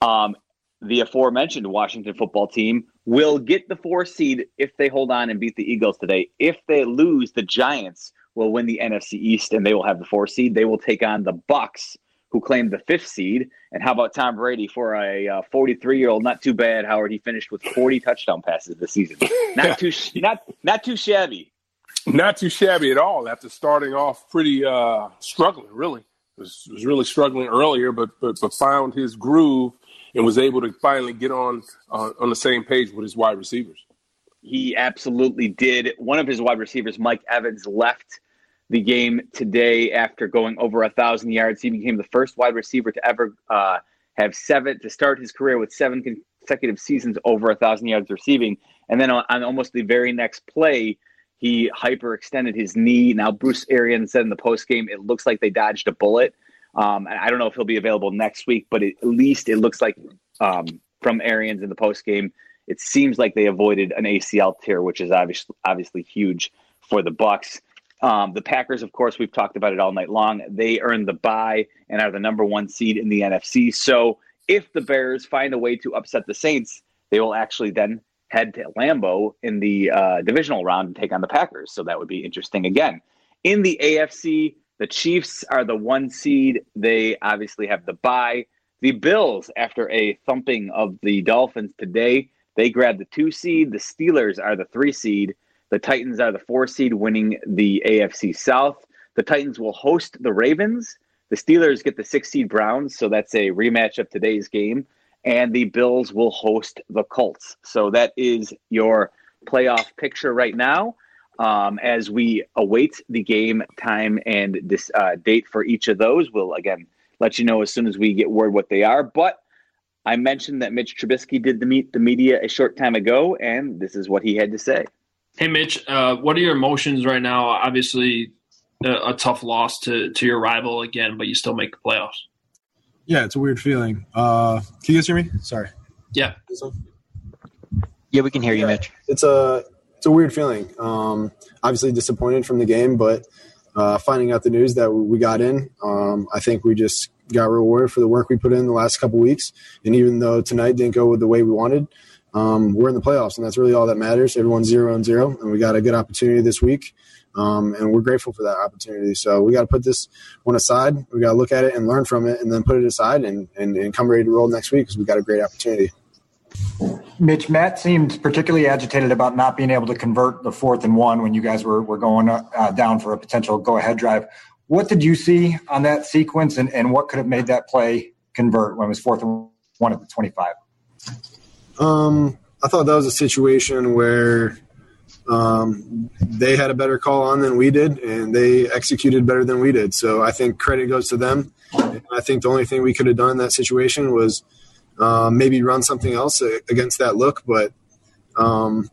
Um, the aforementioned Washington football team will get the four seed if they hold on and beat the Eagles today. If they lose, the Giants will win the NFC East and they will have the four seed. They will take on the Bucs, who claimed the fifth seed. And how about Tom Brady for a 43 year old? Not too bad, Howard. He finished with 40 touchdown passes this season. Not too not not too shabby. Not too shabby at all after starting off pretty uh, struggling, really. Was, was really struggling earlier, but, but but found his groove and was able to finally get on uh, on the same page with his wide receivers. He absolutely did. One of his wide receivers, Mike Evans, left the game today after going over a thousand yards. He became the first wide receiver to ever uh, have seven to start his career with seven consecutive seasons over a thousand yards receiving. And then on, on almost the very next play, he hyperextended his knee. Now Bruce Arians said in the post game, it looks like they dodged a bullet. Um, and I don't know if he'll be available next week, but it, at least it looks like um, from Arians in the post game, it seems like they avoided an ACL tear, which is obviously obviously huge for the Bucs. Um, the Packers, of course, we've talked about it all night long. They earned the bye and are the number one seed in the NFC. So if the Bears find a way to upset the Saints, they will actually then head to Lambeau in the uh, divisional round and take on the Packers. So that would be interesting again. In the AFC, the Chiefs are the one seed. They obviously have the bye. The Bills, after a thumping of the Dolphins today, they grab the two seed. The Steelers are the three seed. The Titans are the four seed, winning the AFC South. The Titans will host the Ravens. The Steelers get the six seed Browns, so that's a rematch of today's game. And the Bills will host the Colts. So that is your playoff picture right now. Um, as we await the game time and this uh, date for each of those, we'll again let you know as soon as we get word what they are. But I mentioned that Mitch Trubisky did the meet the media a short time ago, and this is what he had to say. Hey, Mitch, uh, what are your emotions right now? Obviously, a, a, tough loss to to your rival again, but you still make the playoffs. Yeah, it's a weird feeling. Uh, can you guys hear me? Sorry. Yeah. Yeah, we can hear you, Mitch. It's a it's a weird feeling. Um, obviously disappointed from the game, but uh, finding out the news that we got in, um, I think we just got rewarded for the work we put in the last couple weeks. And even though tonight didn't go with the way we wanted, um, we're in the playoffs, and that's really all that matters. Everyone's zero and zero, and we got a good opportunity this week, um, and we're grateful for that opportunity. So we got to put this one aside. We got to look at it and learn from it, and then put it aside and, and, and come ready to roll next week because we got a great opportunity. Mitch, Matt seemed particularly agitated about not being able to convert the fourth and one when you guys were, were going uh, down for a potential go ahead drive. What did you see on that sequence, and, and what could have made that play convert when it was fourth and one at the 25? Um, I thought that was a situation where um, they had a better call on than we did, and they executed better than we did. So I think credit goes to them. I think the only thing we could have done in that situation was – um, maybe run something else against that look, but um,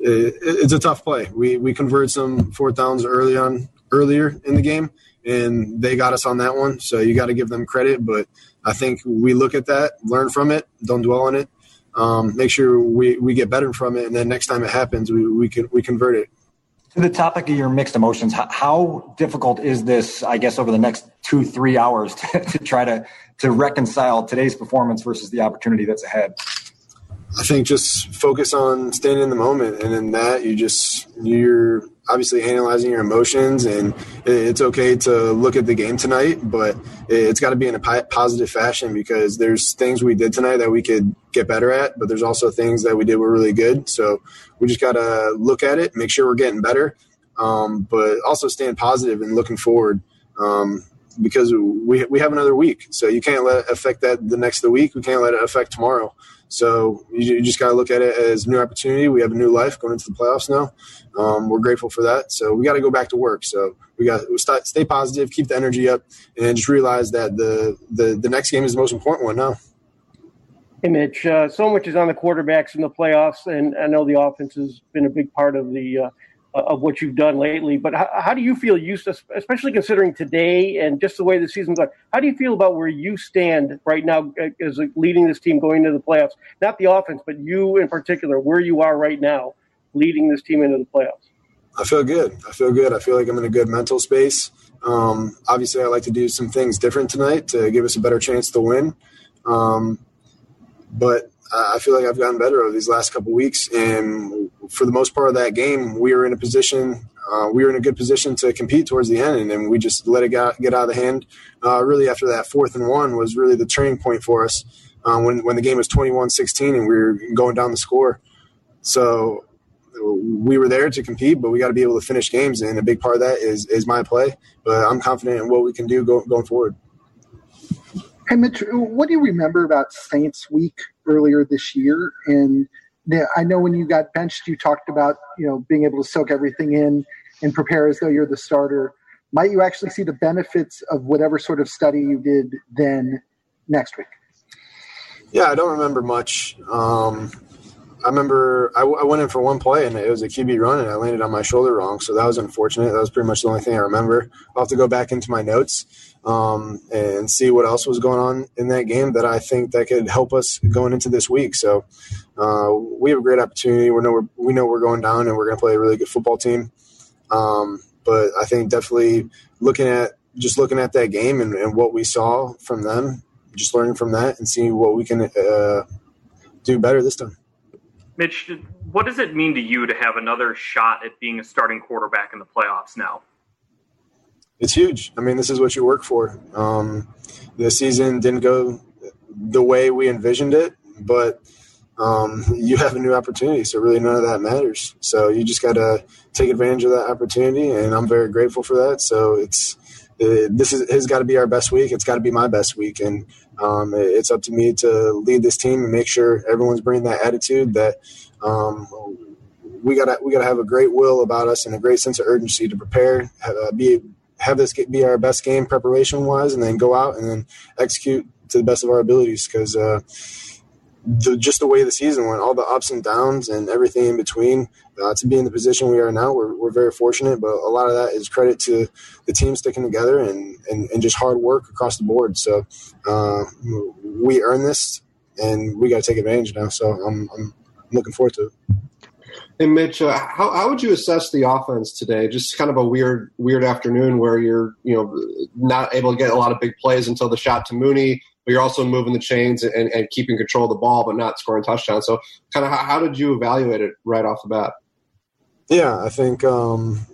it, it's a tough play. We we converted some fourth downs early on earlier in the game, and they got us on that one. So you got to give them credit. But I think we look at that, learn from it, don't dwell on it, um, make sure we, we get better from it, and then next time it happens, we we can we convert it. To the topic of your mixed emotions, how, how difficult is this? I guess over the next two three hours to, to try to to reconcile today's performance versus the opportunity that's ahead? I think just focus on staying in the moment, and in that you just you're obviously analyzing your emotions, and it's okay to look at the game tonight, but it's got to be in a positive fashion because there's things we did tonight that we could get better at, but there's also things that we did were really good. So we just got to look at it, make sure we're getting better, um, but also staying positive and looking forward. Um, because we we have another week. So you can't let it affect that the next the week. We can't let it affect tomorrow. So you, you just got to look at it as new opportunity. We have a new life going into the playoffs now. Um, we're grateful for that. So we got to go back to work. So we got to start, stay positive, keep the energy up, and just realize that the the, the next game is the most important one now. Image. Uh, so much is on the quarterbacks in the playoffs, and I know the offense has been a big part of the uh, of what you've done lately. But how, how, do you feel, you, especially considering today and just the way the season's going? How do you feel about where you stand right now as leading this team going into the playoffs? Not the offense, but you in particular, where you are right now, leading this team into the playoffs. I feel good. I feel good. I feel like I'm in a good mental space. Um, obviously, I like to do some things different tonight to give us a better chance to win. Um, but I feel like I've gotten better over these last couple weeks, and for the most part of that game, we were in a position, uh, we were in a good position to compete towards the end, and, then we just let it get, get out of the hand. Uh, really, after that fourth and one was really the turning point for us uh, when when the game was 21-16 and we were going down the score. So we were there to compete, but we got to be able to finish games, and a big part of that is is my play. But I'm confident in what we can do go, going forward. Hey, Mitch, what do you remember about Saints Week earlier this year? And I know when you got benched, you talked about you know being able to soak everything in and prepare as though you're the starter. Might you actually see the benefits of whatever sort of study you did then next week? Yeah, I don't remember much. Um, I remember I, I, went in for one play and it was a QB run and I landed on my shoulder wrong, so that was unfortunate. That was pretty much the only thing I remember. I'll have to go back into my notes um, and see what else was going on in that game that I think that could help us going into this week. So uh, we have a great opportunity. We know we're, we know we're going down and we're going to play a really good football team. Um, but I think definitely looking at just looking at that game and, and, what we saw from them, just learning from that and seeing what we can uh, do better this time. Mitch, what does it mean to you to have another shot at being a starting quarterback in the playoffs now? It's huge. I mean, this is what you work for. Um, the season didn't go the way we envisioned it, but um, you have a new opportunity. So really, none of that matters. So you just got to take advantage of that opportunity, and I'm very grateful for that. So it's this is has got to be our best week. It's got to be my best week, and um, it's up to me to lead this team and make sure everyone's bringing that attitude that um, we gotta we gotta have a great will about us and a great sense of urgency to prepare, uh, be have this be our best game preparation wise, and then go out and then execute to the best of our abilities because. Uh, the, just the way the season went, all the ups and downs and everything in between, uh, to be in the position we are now, we're, we're very fortunate. But a lot of that is credit to the team sticking together and, and, and just hard work across the board. So uh, we earn this, and we got to take advantage now. So I'm, I'm looking forward to it. And Mitch, uh, how, how would you assess the offense today? Just kind of a weird weird afternoon where you're you know not able to get a lot of big plays until the shot to Mooney but you're also moving the chains and, and keeping control of the ball, but not scoring touchdowns. So, kind of, how, how, did you evaluate it right off the bat? Yeah, I think um,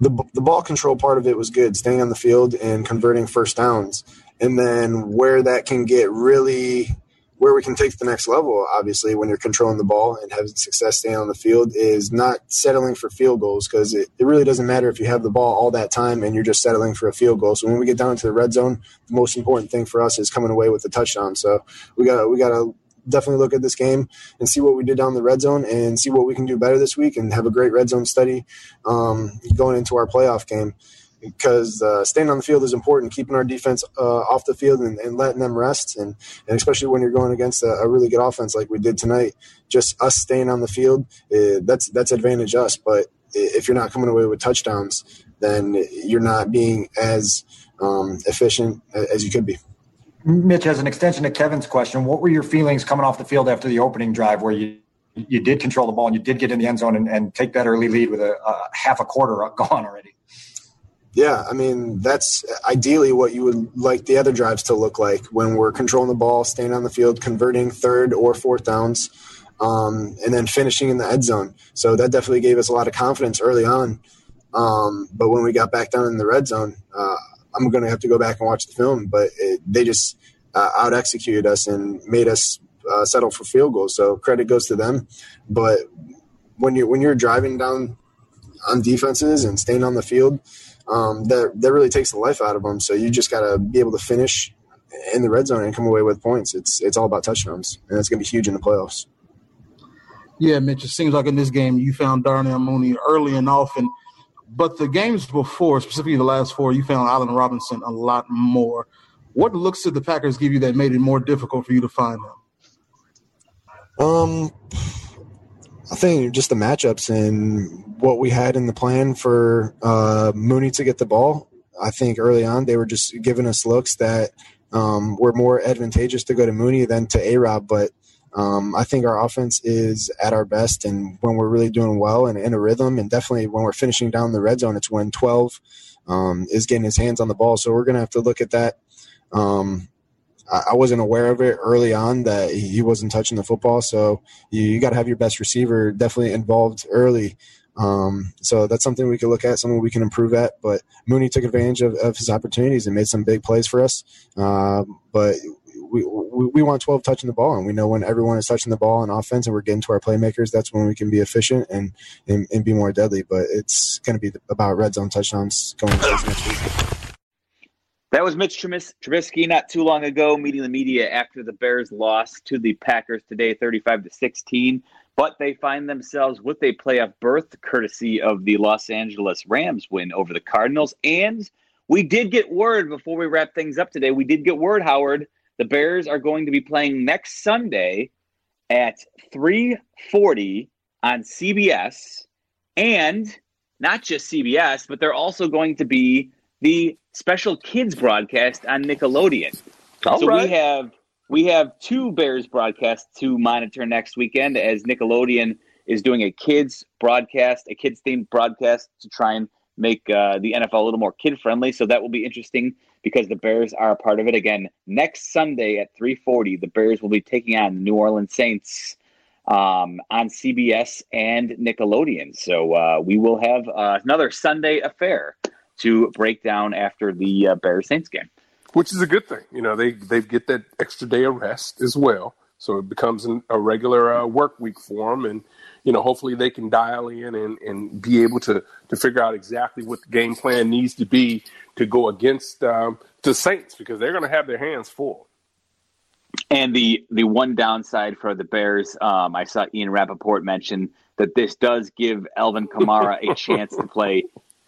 the the ball control part of it was good, staying on the field and converting first downs, and then where that can get really where we can take the next level, obviously, when you're controlling the ball and having success staying on the field, is not settling for field goals because it, it really doesn't matter if you have the ball all that time and you're just settling for a field goal. So when we get down to the red zone, the most important thing for us is coming away with a touchdown. So we got we got to definitely look at this game and see what we did down the red zone and see what we can do better this week and have a great red zone study um, going into our playoff game because uh, staying on the field is important, keeping our defense uh, off the field and, and, letting them rest. And, and especially when you're going against a, a, really good offense like we did tonight, just us staying on the field, uh, that's, that's advantage us. But if you're not coming away with touchdowns, then you're not being as um, efficient as you could be. Mitch, as an extension to Kevin's question, what were your feelings coming off the field after the opening drive where you you did control the ball and you did get in the end zone and, and take that early lead with a, a half a quarter gone already? Yeah, I mean that's ideally what you would like the other drives to look like when we're controlling the ball, staying on the field, converting third or fourth downs, um, and then finishing in the end zone. So that definitely gave us a lot of confidence early on. Um, but when we got back down in the red zone, uh, I'm going to have to go back and watch the film. But it, they just uh, out executed us and made us uh, settle for field goals. So credit goes to them. But when you when you're driving down on defenses and staying on the field um, that that really takes the life out of them. So you just got to be able to finish in the red zone and come away with points. It's it's all about touchdowns, and it's going to be huge in the playoffs. Yeah, Mitch. It seems like in this game you found Darnell Mooney early and often, but the games before, specifically the last four, you found Allen Robinson a lot more. What looks did the Packers give you that made it more difficult for you to find them? Um, I think just the matchups and what we had in the plan for uh, Mooney to get the ball. I think early on they were just giving us looks that um, were more advantageous to go to Mooney than to A Rob. But um, I think our offense is at our best, and when we're really doing well and in a rhythm, and definitely when we're finishing down the red zone, it's when 12 um, is getting his hands on the ball. So we're going to have to look at that. Um, I wasn't aware of it early on that he wasn't touching the football. So you, you got to have your best receiver definitely involved early. Um, so that's something we can look at, something we can improve at. But Mooney took advantage of, of his opportunities and made some big plays for us. Uh, but we, we, we, want 12 touching the ball, and we know when everyone is touching the ball on offense and we're getting to our playmakers, that's when we can be efficient and, and, and be more deadly. But it's going to be about red zone touchdowns going next week. That was Mitch Trubisky not too long ago meeting the media after the Bears lost to the Packers today, 35 to 16. But they find themselves with a playoff berth, courtesy of the Los Angeles Rams win over the Cardinals. And we did get word before we wrap things up today. We did get word, Howard. The Bears are going to be playing next Sunday at 3:40 on CBS, and not just CBS, but they're also going to be the special kids broadcast on Nickelodeon. All so right. we have we have two Bears broadcasts to monitor next weekend as Nickelodeon is doing a kids broadcast, a kids themed broadcast to try and make uh, the NFL a little more kid friendly. So that will be interesting because the Bears are a part of it. Again, next Sunday at 3:40, the Bears will be taking on the New Orleans Saints um, on CBS and Nickelodeon. So uh, we will have uh, another Sunday affair to break down after the uh, Bears Saints game. which is a good thing. You know, they they get that extra day of rest as well, so it becomes an, a regular uh, work week for them, and you know, hopefully they can dial in and, and be able to to figure out exactly what the game plan needs to be to go against um, the Saints because they're going to have their hands full. And the the one downside for the Bears, um, I saw Ian Rapoport mention that this does give Alvin Kamara a chance to play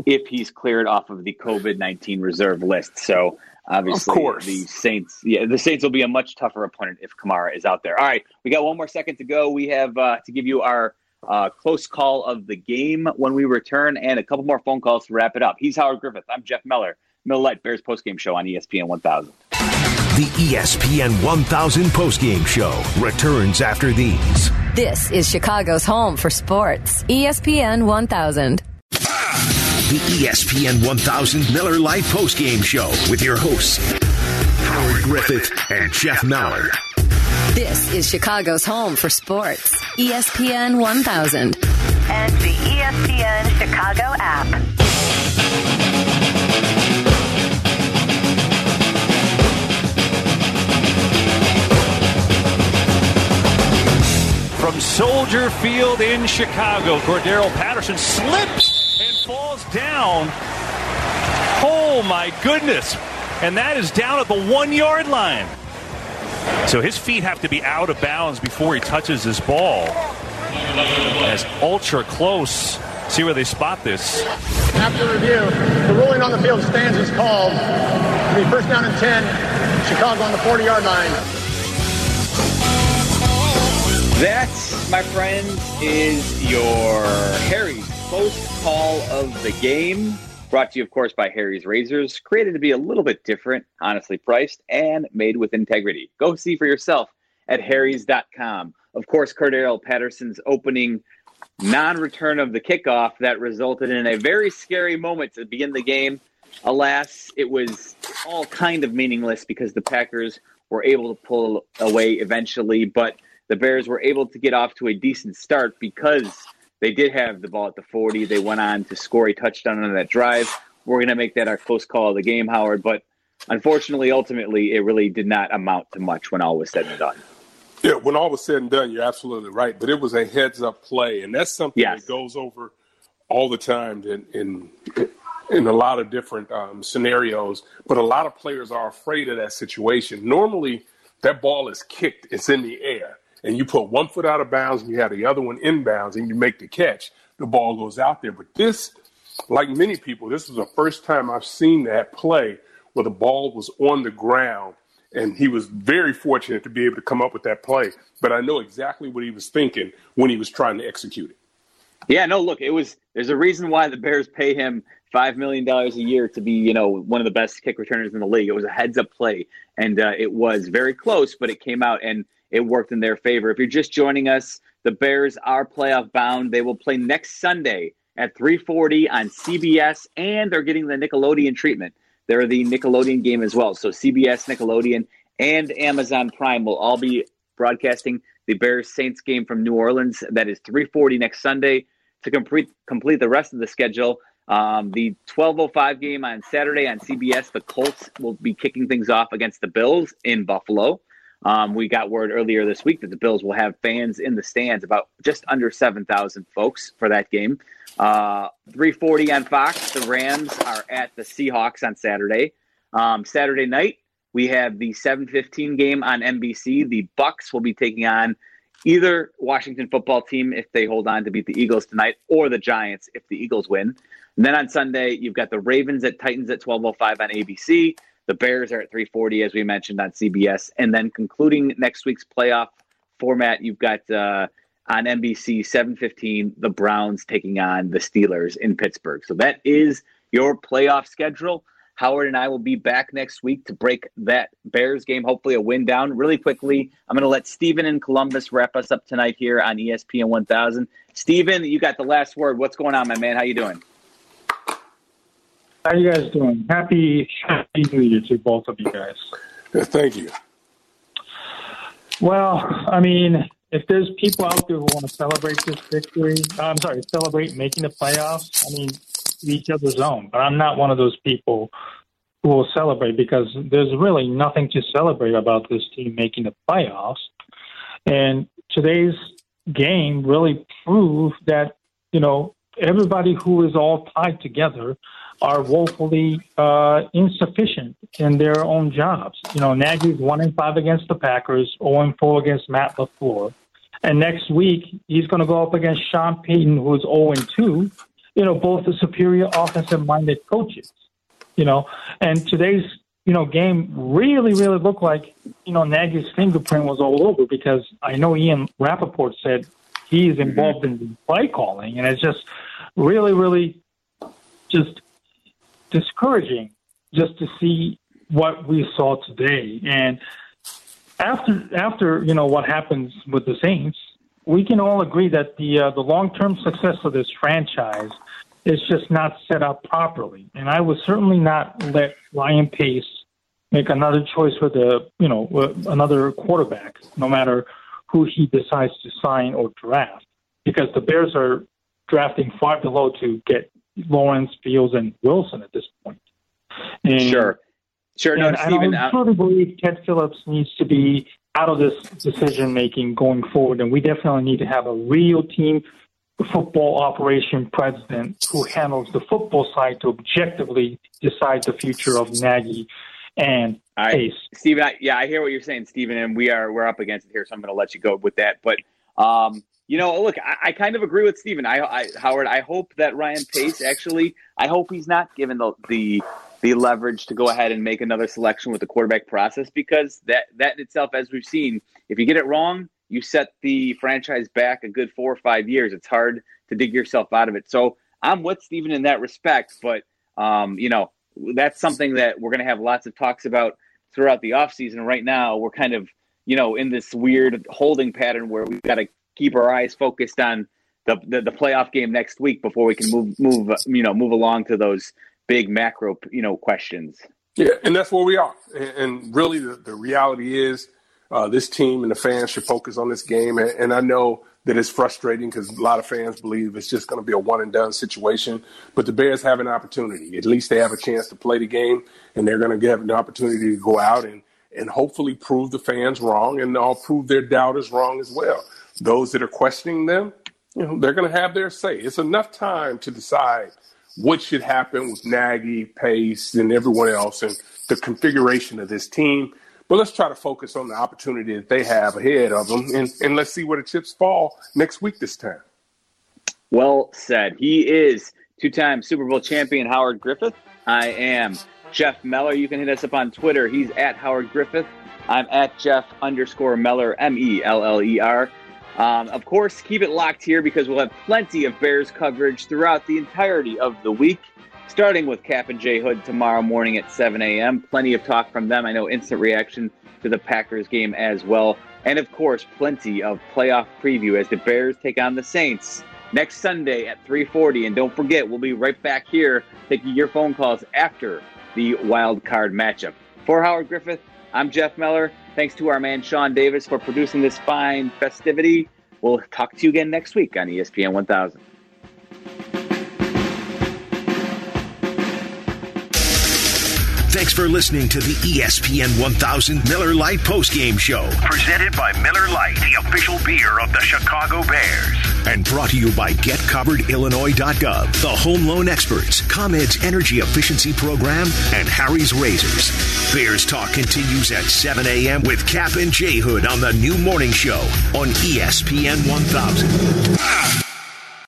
if he's cleared off of the COVID nineteen reserve list. So obviously, course. the Saints, yeah, the Saints will be a much tougher opponent if Kamara is out there. All right, we got one more second to go. We have uh, to give you our uh, close call of the game when we return, and a couple more phone calls to wrap it up. He's Howard Griffith. I'm Jeff Meller. Miller Lite Bears postgame show on ESPN 1000. The ESPN 1000 postgame show returns after these. This is Chicago's home for sports. ESPN 1000. The ESPN 1000 Miller Lite postgame show with your hosts, Howard Griffith and Jeff Meller. This is Chicago's home for sports. ESPN 1000. And the ESPN Chicago app. From Soldier Field in Chicago, Cordarrelle Patterson slips and falls down. Oh my goodness. And that is down at the one yard line. So his feet have to be out of bounds before he touches his ball. As ultra close. See where they spot this. After review, the ruling on the field stands as called. It'll be first down and 10, Chicago on the 40 yard line. That, my friends, is your Harry's post call of the game. Brought to you, of course, by Harry's Razors. Created to be a little bit different, honestly priced, and made with integrity. Go see for yourself at harrys.com. Of course, Cordarrelle Patterson's opening non return of the kickoff that resulted in a very scary moment to begin the game. Alas, it was all kind of meaningless because the Packers were able to pull away eventually, but the Bears were able to get off to a decent start because they did have the ball at the 40. They went on to score a touchdown on that drive. We're going to make that our close call of the game, Howard, but unfortunately, ultimately, it really did not amount to much when all was said and done. Yeah, when all was said and done, you're absolutely right. But it was a heads up play, and that's something Yes. that goes over all the time in in, in a lot of different um, scenarios. But a lot of players are afraid of that situation. Normally, that ball is kicked; it's in the air, and you put one foot out of bounds, and you have the other one inbounds, and you make the catch. The ball goes out there. But this, like many people, this is the first time I've seen that play where the ball was on the ground and he was very fortunate to be able to come up with that play. But I know exactly what he was thinking when he was trying to execute it. Yeah, no, look, it was there's a reason why the Bears pay him five million dollars a year to be, you know, one of the best kick returners in the league. It was a heads up play, and uh, it was very close, but it came out and it worked in their favor. If you're just joining us, the Bears are playoff bound. They will play next Sunday at 3:40 on CBS, and they're getting the Nickelodeon treatment. They're the Nickelodeon game as well. So CBS, Nickelodeon, and Amazon Prime will all be broadcasting the Bears Saints game from New Orleans. That is 3:40 next Sunday. To complete complete the rest of the schedule, um, the 12:05 game on Saturday on CBS, the Colts will be kicking things off against the Bills in Buffalo. Um, we got word earlier this week that the Bills will have fans in the stands, about just under 7,000 folks for that game. Uh, 340 on Fox. The Rams are at the Seahawks on Saturday. Um, Saturday night, we have the 7:15 game on NBC. The Bucs will be taking on either Washington football team if they hold on to beat the Eagles tonight, or the Giants if the Eagles win. And then on Sunday, you've got the Ravens at Titans at 12:05 on ABC. The Bears are at 3:40 as we mentioned on CBS, and then concluding next week's playoff format, you've got uh, on NBC 7:15 the Browns taking on the Steelers in Pittsburgh. So that is your playoff schedule. Howard and I will be back next week to break that Bears game, hopefully a win down. Really quickly, I'm going to let Steven in Columbus wrap us up tonight here on ESPN 1000. Steven, you got the last word. What's going on, my man? How you doing? How you guys doing? Happy Happy New Year to both of you guys. Thank you. Well, I mean, if there's people out there who want to celebrate this victory, uh, I'm sorry, celebrate making the playoffs. I mean, each other's own. But I'm not one of those people who will celebrate because there's really nothing to celebrate about this team making the playoffs. And today's game really proved that you know everybody who is all tied together are woefully uh, insufficient in their own jobs. You know, Nagy's one and five against the Packers, zero and four against Matt LaFleur, and next week he's going to go up against Sean Payton, who's zero and two. You know, both the superior offensive-minded coaches. You know, and today's you know game really, really looked like you know Nagy's fingerprint was all over because I know Ian Rapoport said he's involved in the play calling, and it's just really, really just discouraging just to see what we saw today. And after after you know what happens with the Saints, we can all agree that the uh, the long term success of this franchise is just not set up properly. And I would certainly not let Ryan Pace make another choice with a you know another quarterback, no matter who he decides to sign or draft, because the Bears are drafting far below to get Lawrence, Fields, and Wilson at this point. And, sure. Sure. No, Stephen, I truly believe Ted Phillips needs to be out of this decision making going forward, and we definitely need to have a real team football operation president who handles the football side to objectively decide the future of Nagy and I, Pace. Stephen, I, yeah, I hear what you're saying, Stephen, and we are we're up against it here, so I'm going to let you go with that. But um, you know, look, I, I, kind of agree with Stephen. I, I, Howard, I hope that Ryan Pace actually, I hope he's not given the, the the leverage to go ahead and make another selection with the quarterback process because that that itself, as we've seen, if you get it wrong, you set the franchise back a good four or five years. It's hard to dig yourself out of it. So I'm with Stephen in that respect, but um, you know, that's something that we're going to have lots of talks about throughout the offseason. Right now, we're kind of you know in this weird holding pattern where we've got to keep our eyes focused on the, the, the playoff game next week before we can move move you know move along to those big macro you know questions. Yeah, and that's where we are. And, really, the, the reality is uh, this team and the fans should focus on this game. And, and I know that it's frustrating because a lot of fans believe it's just going to be a one and done situation. But the Bears have an opportunity. At least they have a chance to play the game, and they're going to get an opportunity to go out and and hopefully prove the fans wrong, and I'll prove their doubters wrong as well those that are questioning them, you know, they're going to have their say. It's enough time to decide what should happen with Nagy, Pace, and everyone else, and the configuration of this team. But let's try to focus on the opportunity that they have ahead of them, and, and let's see where the chips fall next week this time. Well said. He is two-time Super Bowl champion Howard Griffith. I am Jeff Meller. You can hit us up on Twitter. He's at Howard Griffith. I'm at Jeff underscore Meller, M E L L E R. Um, of course, keep it locked here because we'll have plenty of Bears coverage throughout the entirety of the week, starting with Kap and Jay Hood tomorrow morning at 7 a.m. Plenty of talk from them. I know instant reaction to the Packers game as well. And of course, plenty of playoff preview as the Bears take on the Saints next Sunday at 3:40. And don't forget, we'll be right back here taking your phone calls after the wild card matchup. For Howard Griffith, I'm Jeff Meller. Thanks to our man Sean Davis for producing this fine festivity. We'll talk to you again next week on ESPN 1000. Thanks for listening to the ESPN 1000 Miller Lite postgame show. Presented by Miller Lite, the official beer of the Chicago Bears. And brought to you by GetCoveredIllinois.gov, the home loan experts, ComEd's energy efficiency program, and Harry's Razors. Bears Talk continues at 7 a.m. with Kap and J Hood on the new morning show on ESPN 1000.